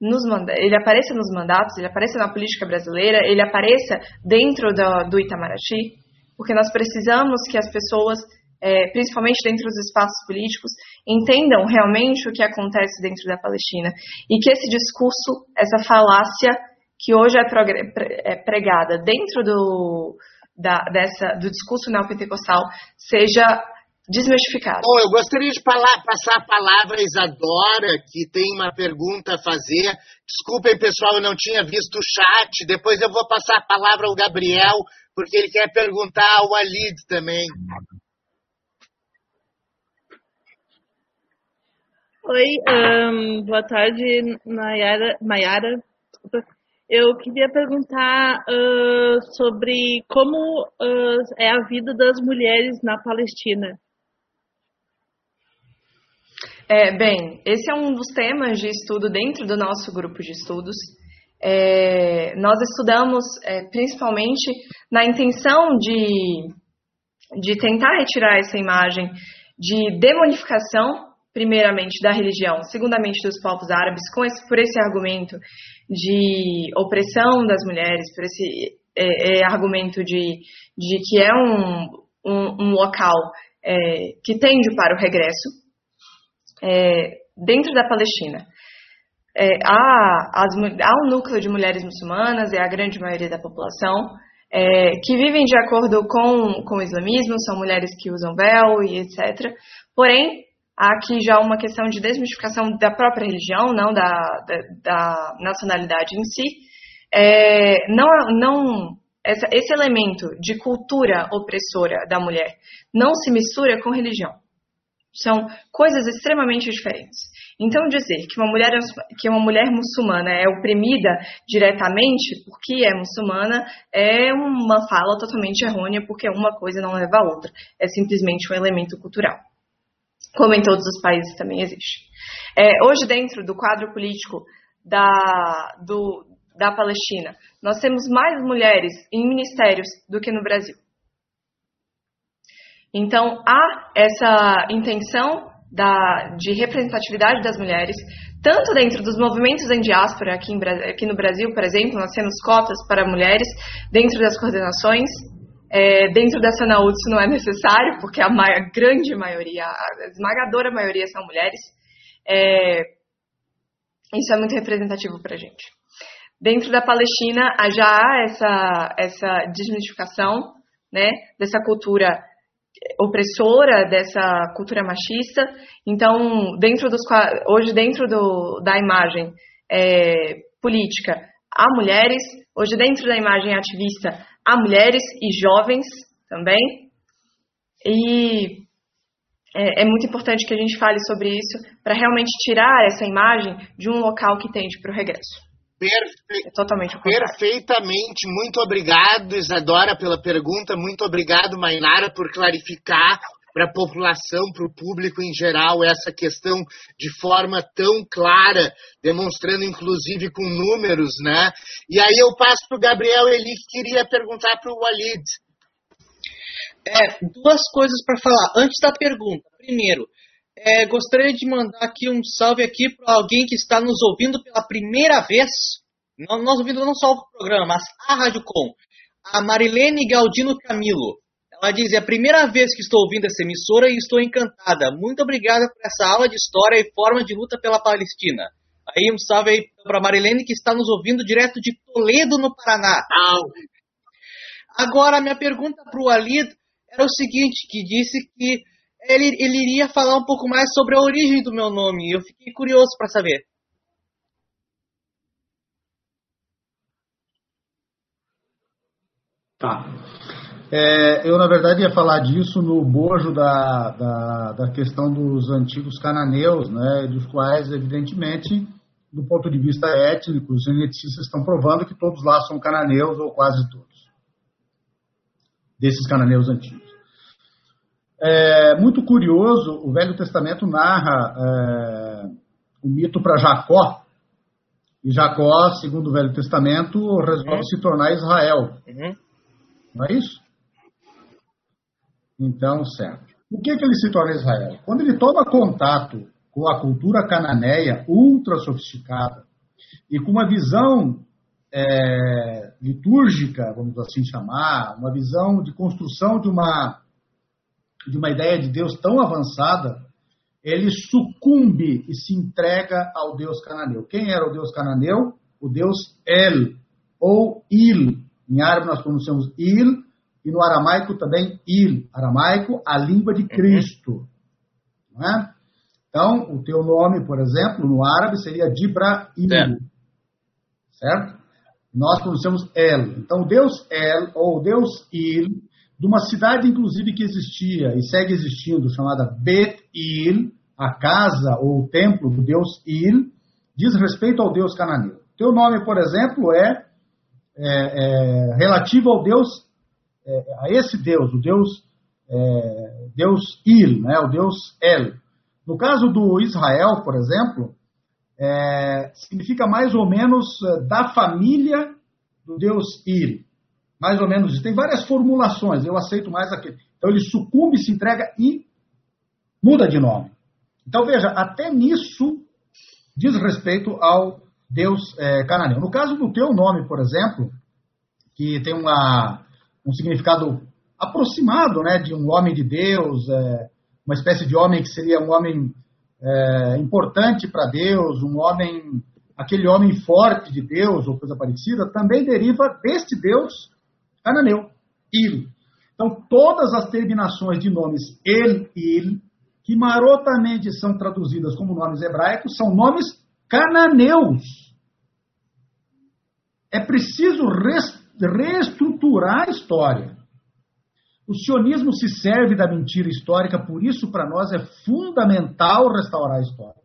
nos ele apareça nos mandatos, ele apareça na política brasileira, ele apareça dentro do, do Itamaraty, porque nós precisamos que as pessoas, é, principalmente dentro dos espaços políticos, entendam realmente o que acontece dentro da Palestina e que esse discurso, essa falácia que hoje é, é pregada dentro do, da, dessa, do discurso neopentecostal seja desmistificado. Bom, eu gostaria de falar, passar a palavra a Isadora, que tem uma pergunta a fazer. Desculpem, pessoal, eu não tinha visto o chat. Depois eu vou passar a palavra ao Gabriel, porque ele quer perguntar ao Alid também. Oi, um, boa tarde, Mayara. Mayara. Eu queria perguntar uh, sobre como uh, é a vida das mulheres na Palestina. É, bem, esse é um dos temas de estudo dentro do nosso grupo de estudos. é, nós estudamos é, principalmente na intenção de, de tentar retirar essa imagem de demonificação, primeiramente, da religião, segundamente, dos povos árabes, esse, por esse argumento de opressão das mulheres, por esse é, é, argumento de, de que é um, um, um local é, que tende para o regresso, é, dentro da Palestina. É, há, as, há um núcleo de mulheres muçulmanas, é a grande maioria da população, é, que vivem de acordo com, com o islamismo, são mulheres que usam véu e etc. Porém, há aqui já uma questão de desmistificação da própria religião, não da, da, da nacionalidade em si. É, não, não essa, esse elemento de cultura opressora da mulher não se mistura com religião. São coisas extremamente diferentes. Então, dizer que uma mulher, que uma mulher muçulmana é oprimida diretamente porque é muçulmana é uma fala totalmente errônea, porque uma coisa não leva a outra. É simplesmente um elemento cultural. Como em todos os países também existe. É, hoje, dentro do quadro político da, do, da Palestina, nós temos mais mulheres em ministérios do que no Brasil. Então, há essa intenção da, de representatividade das mulheres, tanto dentro dos movimentos em diáspora, aqui, em, aqui no Brasil, por exemplo, nós temos cotas para mulheres dentro das coordenações, é, dentro da Sanaúd isso não é necessário, porque a, a, grande maioria, a esmagadora maioria são mulheres. É, isso é muito representativo para a gente. Dentro da Palestina já há essa, essa desmistificação né, dessa cultura opressora dessa cultura machista. Então, dentro dos hoje dentro do, da imagem é, política há mulheres, hoje dentro da imagem ativista há mulheres e jovens também. E é, é muito importante que a gente fale sobre isso para realmente tirar essa imagem de um local que tende para o regresso. Perfe... É totalmente Perfeitamente. Muito obrigado, Isadora, pela pergunta. Muito obrigado, Mainara, por clarificar para a população, para o público em geral, essa questão de forma tão clara, demonstrando inclusive com números, né? E aí eu passo para o Gabriel Eli, que queria perguntar para o Walid. É, duas coisas para falar. Antes da pergunta. Primeiro, é, gostaria de mandar aqui um salve aqui para alguém que está nos ouvindo pela primeira vez. Nós ouvindo não só o programa, mas a Rádio Com. A Marilene Galdino Camilo. Ela diz: é a primeira vez que estou ouvindo essa emissora e estou encantada. Muito obrigada por essa aula de história e forma de luta pela Palestina. Aí um salve aí para Marilene que está nos ouvindo direto de Toledo, no Paraná. Agora, minha pergunta para o Alid era o seguinte, que disse que ele, ele iria falar um pouco mais sobre a origem do meu nome. Eu fiquei curioso para saber. Tá. É, eu, na verdade, ia falar disso no bojo da, da, da, questão dos antigos cananeus, né, dos quais, evidentemente, do ponto de vista étnico, os genetistas estão provando que todos lá são cananeus, ou quase todos, desses cananeus antigos. É muito curioso, o Velho Testamento narra é, o mito para Jacó, e Jacó, segundo o Velho Testamento, resolve uhum. se tornar Israel. Uhum. Não é isso? Então, certo. Por que, que ele se torna Israel? Quando ele toma contato com a cultura cananeia ultra sofisticada e com uma visão é, litúrgica, vamos assim chamar, uma visão de construção de uma de uma ideia de Deus tão avançada, ele sucumbe e se entrega ao Deus cananeu. Quem era o Deus cananeu? O Deus El, ou Il. Em árabe nós pronunciamos Il, e no aramaico também Il. Aramaico, a língua de Cristo. Não é? Então, o teu nome, por exemplo, no árabe seria Dibraim. É. Certo? Nós pronunciamos El. Então, Deus El, ou Deus Il, de uma cidade, inclusive, que existia e segue existindo, chamada Bet-Il, a casa ou o templo do deus Il, diz respeito ao deus cananeu. Teu nome, por exemplo, é, é, é relativo ao deus, a esse deus, o deus, é, deus Il, né, o deus El. No caso do Israel, por exemplo, é, significa mais ou menos é, da família do deus Ir. Mais ou menos isso. Tem várias formulações, eu aceito mais aquele. Então ele sucumbe, se entrega e muda de nome. Então veja, até nisso diz respeito ao deus é, cananeu. No caso do teu nome, por exemplo, que tem uma, um significado aproximado né, de um homem de Deus, é, uma espécie de homem que seria um homem é, importante para Deus, um homem, aquele homem forte de Deus ou coisa parecida, também deriva deste Deus cananeu, Il. Então, todas as terminações de nomes El, Il, que marotamente são traduzidas como nomes hebraicos, são nomes cananeus. É preciso reestruturar a história. O sionismo se serve da mentira histórica, por isso, para nós, é fundamental restaurar a história.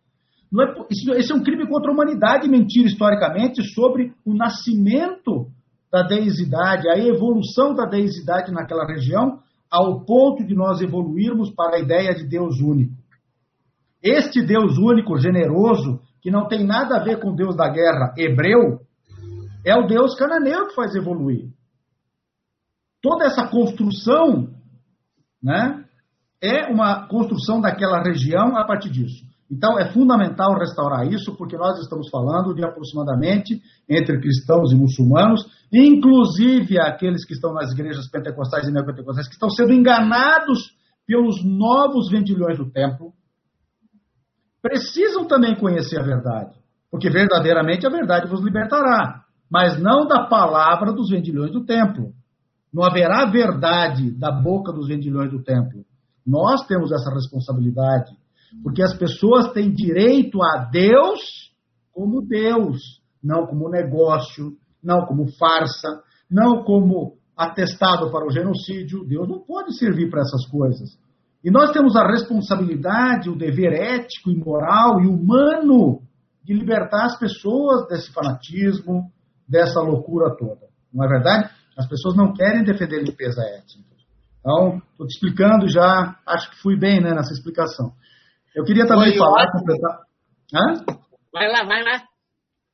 É, isso, esse é um crime contra a humanidade mentir historicamente sobre o nascimento da deisidade, a evolução da deisidade naquela região, ao ponto de nós evoluirmos para a ideia de Deus único. Este Deus único, generoso, que não tem nada a ver com o Deus da guerra hebreu, é o Deus cananeu que faz evoluir. Toda essa construção né, é uma construção daquela região a partir disso. Então, é fundamental restaurar isso, porque nós estamos falando de aproximadamente entre cristãos e muçulmanos, inclusive aqueles que estão nas igrejas pentecostais e neopentecostais, que estão sendo enganados pelos novos vendilhões do templo, precisam também conhecer a verdade, porque verdadeiramente a verdade vos libertará, mas não da palavra dos vendilhões do templo. Não haverá verdade da boca dos vendilhões do templo. Nós temos essa responsabilidade, porque as pessoas têm direito a Deus como Deus, não como negócio, não como farsa, não como atestado para o genocídio. Deus não pode servir para essas coisas. E nós temos a responsabilidade, o dever ético e moral e humano de libertar as pessoas desse fanatismo, dessa loucura toda. Não é verdade? As pessoas não querem defender limpeza étnica. Então, estou te explicando já, acho que fui bem né, nessa explicação. Eu queria também Foi falar, completar. Hã? Vai lá, vai lá.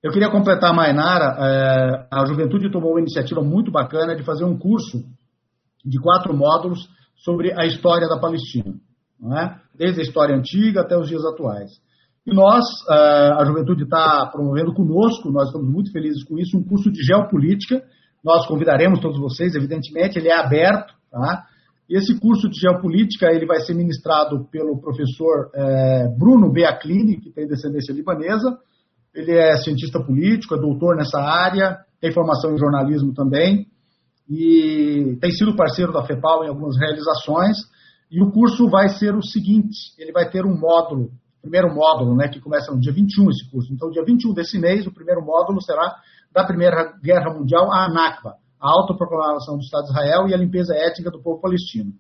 Eu queria completar, Mainara, é, a juventude tomou uma iniciativa muito bacana de fazer um curso de quatro módulos sobre a história da Palestina, é? desde a história antiga até os dias atuais. E nós, é, a juventude está promovendo conosco, nós estamos muito felizes com isso, um curso de geopolítica nós convidaremos todos vocês, evidentemente, ele é aberto, tá? Esse curso de geopolítica ele vai ser ministrado pelo professor é, Bruno Beaclini, que tem descendência libanesa. Ele é cientista político, é doutor nessa área, tem formação em jornalismo também e tem sido parceiro da FEPAL em algumas realizações. E o curso vai ser o seguinte: ele vai ter um módulo, primeiro módulo, né, que começa no dia 21 esse curso. Então, dia 21 desse mês, o primeiro módulo será da Primeira Guerra Mundial, a ANACPA, a autoproclamação do Estado de Israel e a limpeza étnica do povo palestino.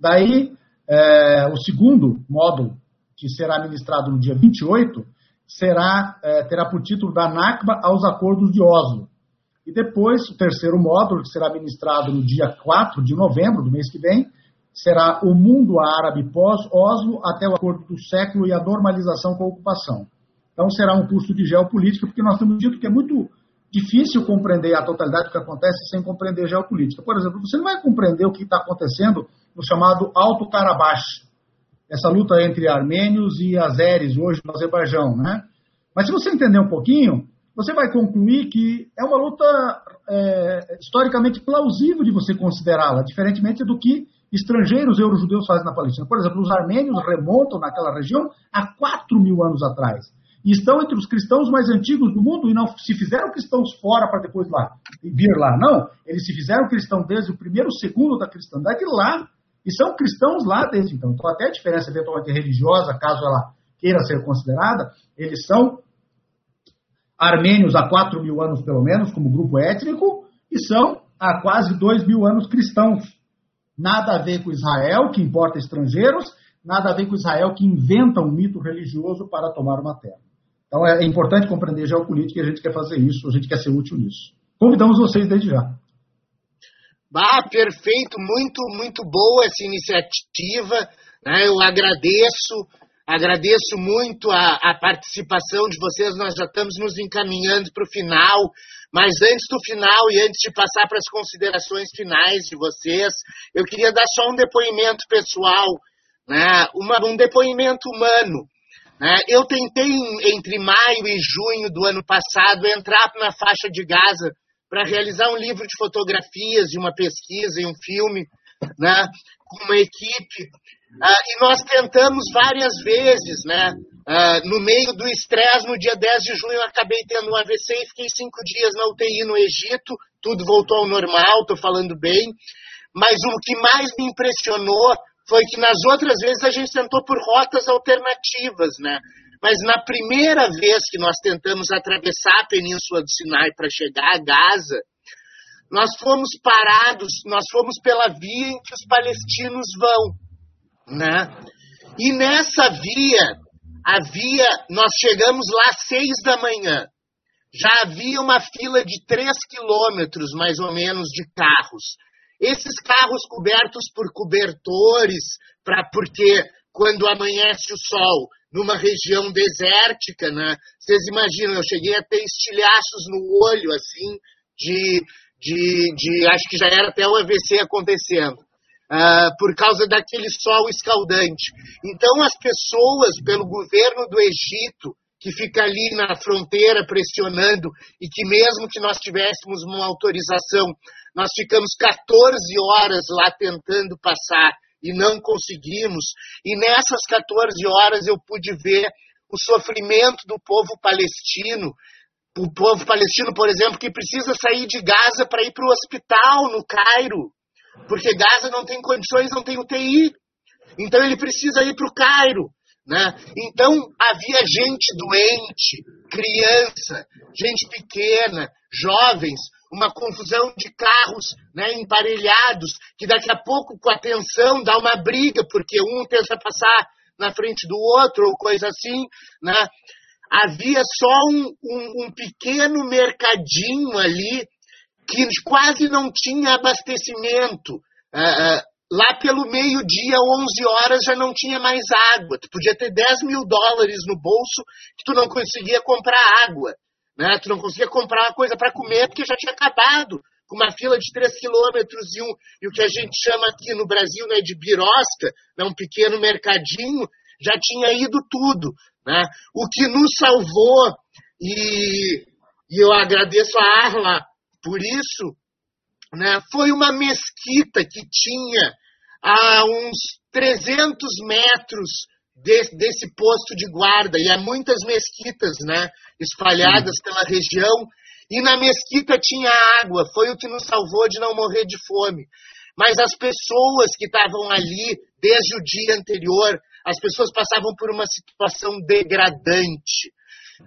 Daí, é, o segundo módulo, que será ministrado no dia 28, será, é, terá por título da Nakba aos Acordos de Oslo. E depois, o terceiro módulo, que será ministrado no dia 4 de novembro do mês que vem, será o mundo árabe pós-Oslo até o acordo do século e a normalização com a ocupação. Então, será um curso de geopolítica, porque nós temos dito que é muito difícil compreender a totalidade do que acontece sem compreender geopolítica. Por exemplo, você não vai compreender o que está acontecendo no chamado Alto Karabakh, essa luta entre armênios e azeres hoje no Azerbaijão, né? Mas se você entender um pouquinho, você vai concluir que é uma luta é, historicamente plausível de você considerá-la, diferentemente do que estrangeiros eurojudeus fazem na Palestina. Por exemplo, os armênios remontam naquela região há 4 mil anos atrás e estão entre os cristãos mais antigos do mundo e não se fizeram cristãos fora para depois lá vir lá. Não, eles se fizeram cristãos desde o primeiro segundo da cristandade lá e são cristãos lá desde então. Então até a diferença eventualmente religiosa, caso ela queira ser considerada, eles são armênios há 4 mil anos pelo menos, como grupo étnico, e são há quase 2 mil anos cristãos. Nada a ver com Israel, que importa estrangeiros, nada a ver com Israel, que inventa um mito religioso para tomar uma terra. Então é, importante compreender geopolítica e a gente quer fazer isso, a gente quer ser útil nisso. Convidamos vocês desde já. Ah, perfeito, muito, muito boa essa iniciativa. Né? Eu agradeço Agradeço muito a, a, participação de vocês. Nós já estamos nos encaminhando para o final, mas antes do final e antes de passar para as considerações finais de vocês, eu queria dar só um depoimento pessoal, né? Uma, um depoimento humano. Né? Eu tentei, entre maio e junho do ano passado, entrar na faixa de Gaza para realizar um livro de fotografias, uma pesquisa e um filme, né? com uma equipe. Uh, e nós tentamos várias vezes, né? Uh, no meio do estresse, no dia 10 de junho, eu acabei tendo um AVC e fiquei cinco dias na UTI no Egito. Tudo voltou ao normal, estou falando bem. Mas o que mais me impressionou foi que nas outras vezes a gente tentou por rotas alternativas, né? Mas na primeira vez que nós tentamos atravessar a Península do Sinai para chegar a Gaza, nós fomos parados, nós fomos pela via em que os palestinos vão né? E nessa via, havia, nós chegamos lá às seis da manhã. Já havia uma fila de três quilômetros, mais ou menos, de carros. Esses carros cobertos por cobertores, pra, porque quando amanhece o sol, numa região desértica, né? Vocês imaginam, eu cheguei a ter estilhaços no olho, assim, de, de, de acho que já era até o AVC acontecendo uh, por causa daquele sol escaldante. Então, as pessoas, pelo governo do Egito, que fica ali na fronteira pressionando, e que mesmo que nós tivéssemos uma autorização, nós ficamos 14 horas lá tentando passar e não conseguimos. E nessas 14 horas eu pude ver o sofrimento do povo palestino. O povo palestino, por exemplo, que precisa sair de Gaza para ir para o hospital no Cairo porque Gaza não tem condições, não tem UTI. Então ele precisa ir para o Cairo. Né? Então havia gente doente, criança, gente pequena, jovens, uma confusão de carros né, emparelhados, que daqui a pouco, com a tensão, dá uma briga, porque um tenta passar na frente do outro, ou coisa assim. Né? Havia só um, um, um pequeno mercadinho ali que quase não tinha abastecimento. Uh, uh, lá pelo meio-dia, 11 horas, já não tinha mais água. Tu podia ter 10 mil dólares no bolso que tu não conseguia comprar água. Né? Tu não conseguia comprar uma coisa para comer porque já tinha acabado. Com uma fila de 3 quilômetros e, um, e o que a gente chama aqui no Brasil né, de birosca, né, um pequeno mercadinho, já tinha ido tudo. Né? O que nos salvou, e, e eu agradeço a Arla por isso, né, foi uma mesquita que tinha a uns 300 metros de, desse posto de guarda, e há muitas mesquitas né, espalhadas pela região, e na mesquita tinha água, foi o que nos salvou de não morrer de fome. Mas as pessoas que estavam ali desde o dia anterior, as pessoas passavam por uma situação degradante.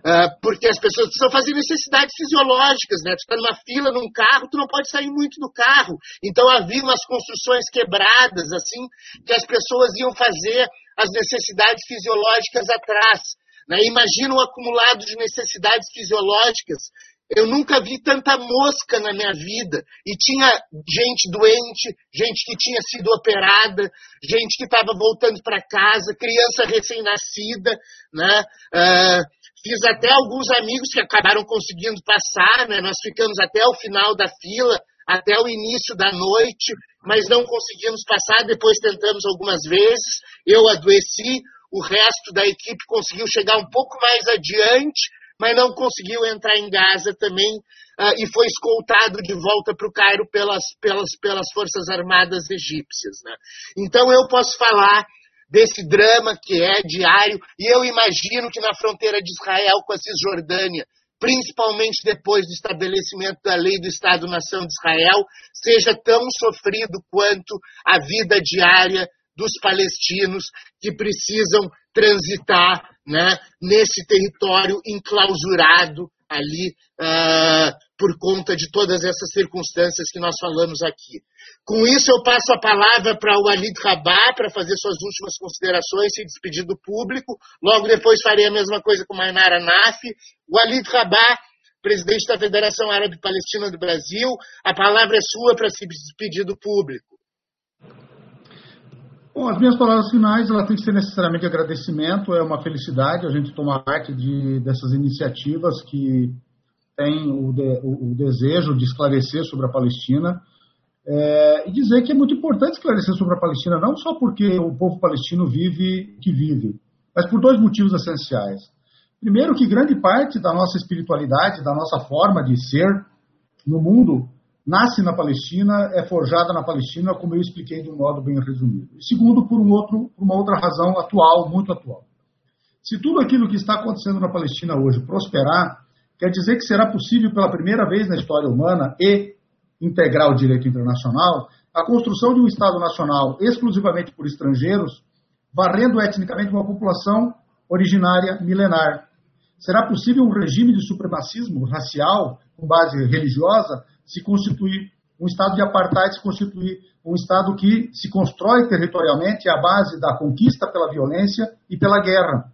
Uh, porque as pessoas precisam fazer necessidades fisiológicas, né? Tu está numa fila num carro, tu não pode sair muito do carro. Então havia umas construções quebradas, assim, que as pessoas iam fazer as necessidades fisiológicas atrás. Né? Imagina um acumulado de necessidades fisiológicas. Eu nunca vi tanta mosca na minha vida. E tinha gente doente, gente que tinha sido operada, gente que estava voltando para casa, criança recém-nascida, né? Uh, Fiz até alguns amigos que acabaram conseguindo passar, né? Nós ficamos até o final da fila, até o início da noite, mas não conseguimos passar. Depois tentamos algumas vezes. Eu adoeci, o resto da equipe conseguiu chegar um pouco mais adiante, mas não conseguiu entrar em Gaza também uh, e foi escoltado de volta para o Cairo pelas, pelas, pelas Forças Armadas egípcias. Né? Então eu posso falar desse drama que é diário, e eu imagino que na fronteira de Israel com a Cisjordânia, principalmente depois do estabelecimento da lei do Estado-nação de Israel, seja tão sofrido quanto a vida diária dos palestinos que precisam transitar né, nesse território enclausurado ali uh, por conta de todas essas circunstâncias que nós falamos aqui. Com isso, eu passo a palavra para o Alid Rabah para fazer suas últimas considerações e despedir do público. Logo depois farei a mesma coisa com Mainara Naf. O Alid Rabah, presidente da Federação Árabe Palestina do Brasil, a palavra é sua para se despedir do público. Bom, as minhas palavras finais, ela tem que ser necessariamente agradecimento, é uma felicidade a gente tomar parte de, dessas iniciativas que têm o, de, o, o desejo de esclarecer sobre a Palestina é, e dizer que é muito importante esclarecer sobre a Palestina, não só porque o povo palestino vive que vive, mas por dois motivos essenciais. Primeiro, que grande parte da nossa espiritualidade, da nossa forma de ser no mundo, nasce na Palestina, é forjada na Palestina, como eu expliquei de um modo bem resumido. E segundo, por, um outro, por uma outra razão atual, muito atual. Se tudo aquilo que está acontecendo na Palestina hoje prosperar, quer dizer que será possível pela primeira vez na história humana e integrar o direito internacional a construção de um Estado nacional exclusivamente por estrangeiros, varrendo etnicamente uma população originária milenar. Será possível um regime de supremacismo racial com base religiosa se constituir, um Estado de apartheid se constituir, um Estado que se constrói territorialmente à base da conquista pela violência e pela guerra.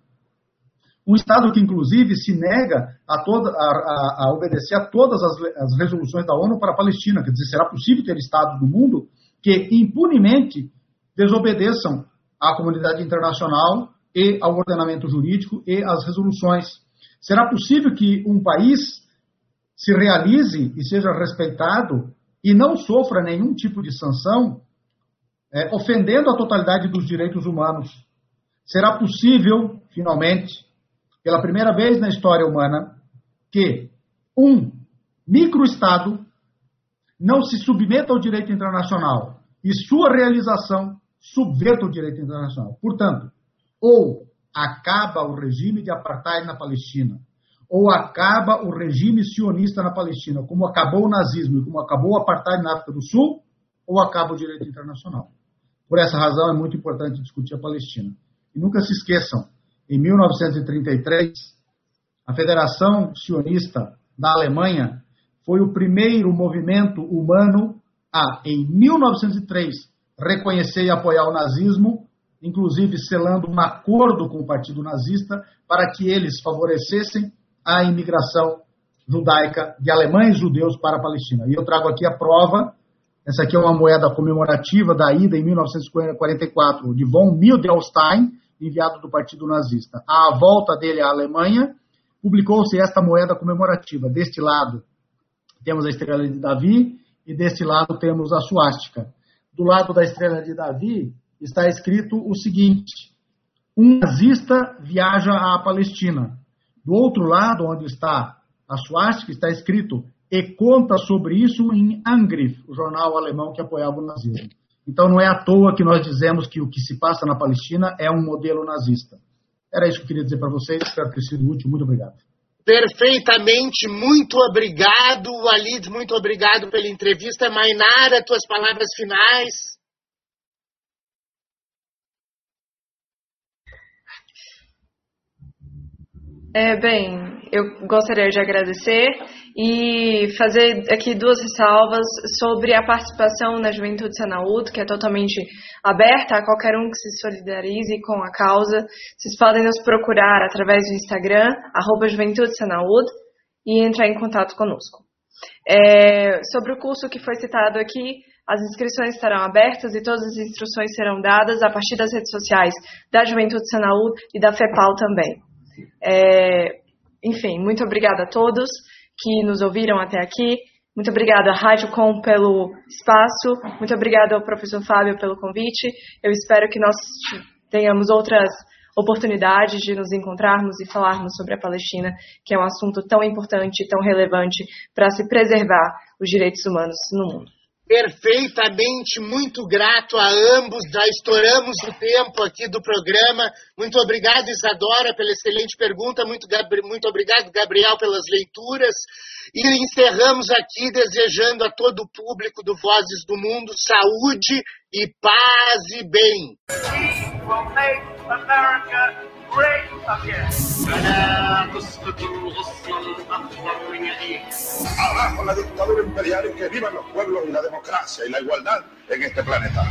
Um Estado que, inclusive, se nega a, toda, a, a, a obedecer a todas as, as, resoluções da ONU para a Palestina. Quer dizer, será possível ter Estados do mundo que impunemente desobedeçam à comunidade internacional e ao ordenamento jurídico e às resoluções. Será possível que um país se realize e seja respeitado e não sofra nenhum tipo de sanção, é, ofendendo a totalidade dos direitos humanos. Será possível, finalmente, pela primeira vez na história humana, que um microestado não se submeta ao direito internacional e sua realização subverta o direito internacional. Portanto, ou acaba o regime de apartheid na Palestina, ou acaba o regime sionista na Palestina, como acabou o nazismo e como acabou o apartheid na África do Sul, ou acaba o direito internacional. Por essa razão é muito importante discutir a Palestina. E nunca se esqueçam, em 1933, a Federação Sionista da Alemanha foi o primeiro movimento humano a, em 1903, reconhecer e apoiar o nazismo, inclusive selando um acordo com o Partido Nazista para que eles favorecessem a imigração judaica de alemães judeus para a Palestina. E eu trago aqui a prova. Essa aqui é uma moeda comemorativa da ida em 1944 de von Mildelstein, enviado do Partido Nazista. À volta dele à Alemanha, publicou-se esta moeda comemorativa. Deste lado temos a estrela de Davi e deste lado temos a suástica. Do lado da estrela de Davi está escrito o seguinte: um nazista viaja à Palestina. Do outro lado, onde está a suástica, está escrito e conta sobre isso em Angriff, o jornal alemão que apoiava o nazismo. Então não é à toa que nós dizemos que o que se passa na Palestina é um modelo nazista. Era isso que eu queria dizer para vocês, espero ter sido útil. Muito obrigado. Perfeitamente, muito obrigado, Walid, muito obrigado pela entrevista. Mainara, tuas palavras finais. É, bem, eu gostaria de agradecer e fazer aqui duas ressalvas sobre a participação na Juventude Sanaúd, que é totalmente aberta a qualquer um que se solidarize com a causa. Vocês podem nos procurar através do Instagram, arroba Juventude Sanaúd, e entrar em contato conosco. É, sobre o curso que foi citado aqui, as inscrições estarão abertas e todas as instruções serão dadas a partir das redes sociais da Juventude Sanaúd e da FEPAL também. É, enfim, muito obrigada a todos que nos ouviram até aqui. Muito obrigada à Rádio Com pelo espaço. Muito obrigada ao professor Fábio pelo convite. Eu espero que nós tenhamos outras oportunidades de nos encontrarmos e falarmos sobre a Palestina, que é um assunto tão importante e tão relevante para se preservar os direitos humanos no mundo perfeitamente muito grato a ambos. Já estouramos o tempo aqui do programa. Muito obrigado, Isadora, pela excelente pergunta. Muito, muito obrigado, Gabriel, pelas leituras. E encerramos aqui desejando a todo o público do Vozes do Mundo saúde e paz e bem. Abajo la dictadura imperial y que vivan los pueblos y la democracia y la igualdad en este planeta.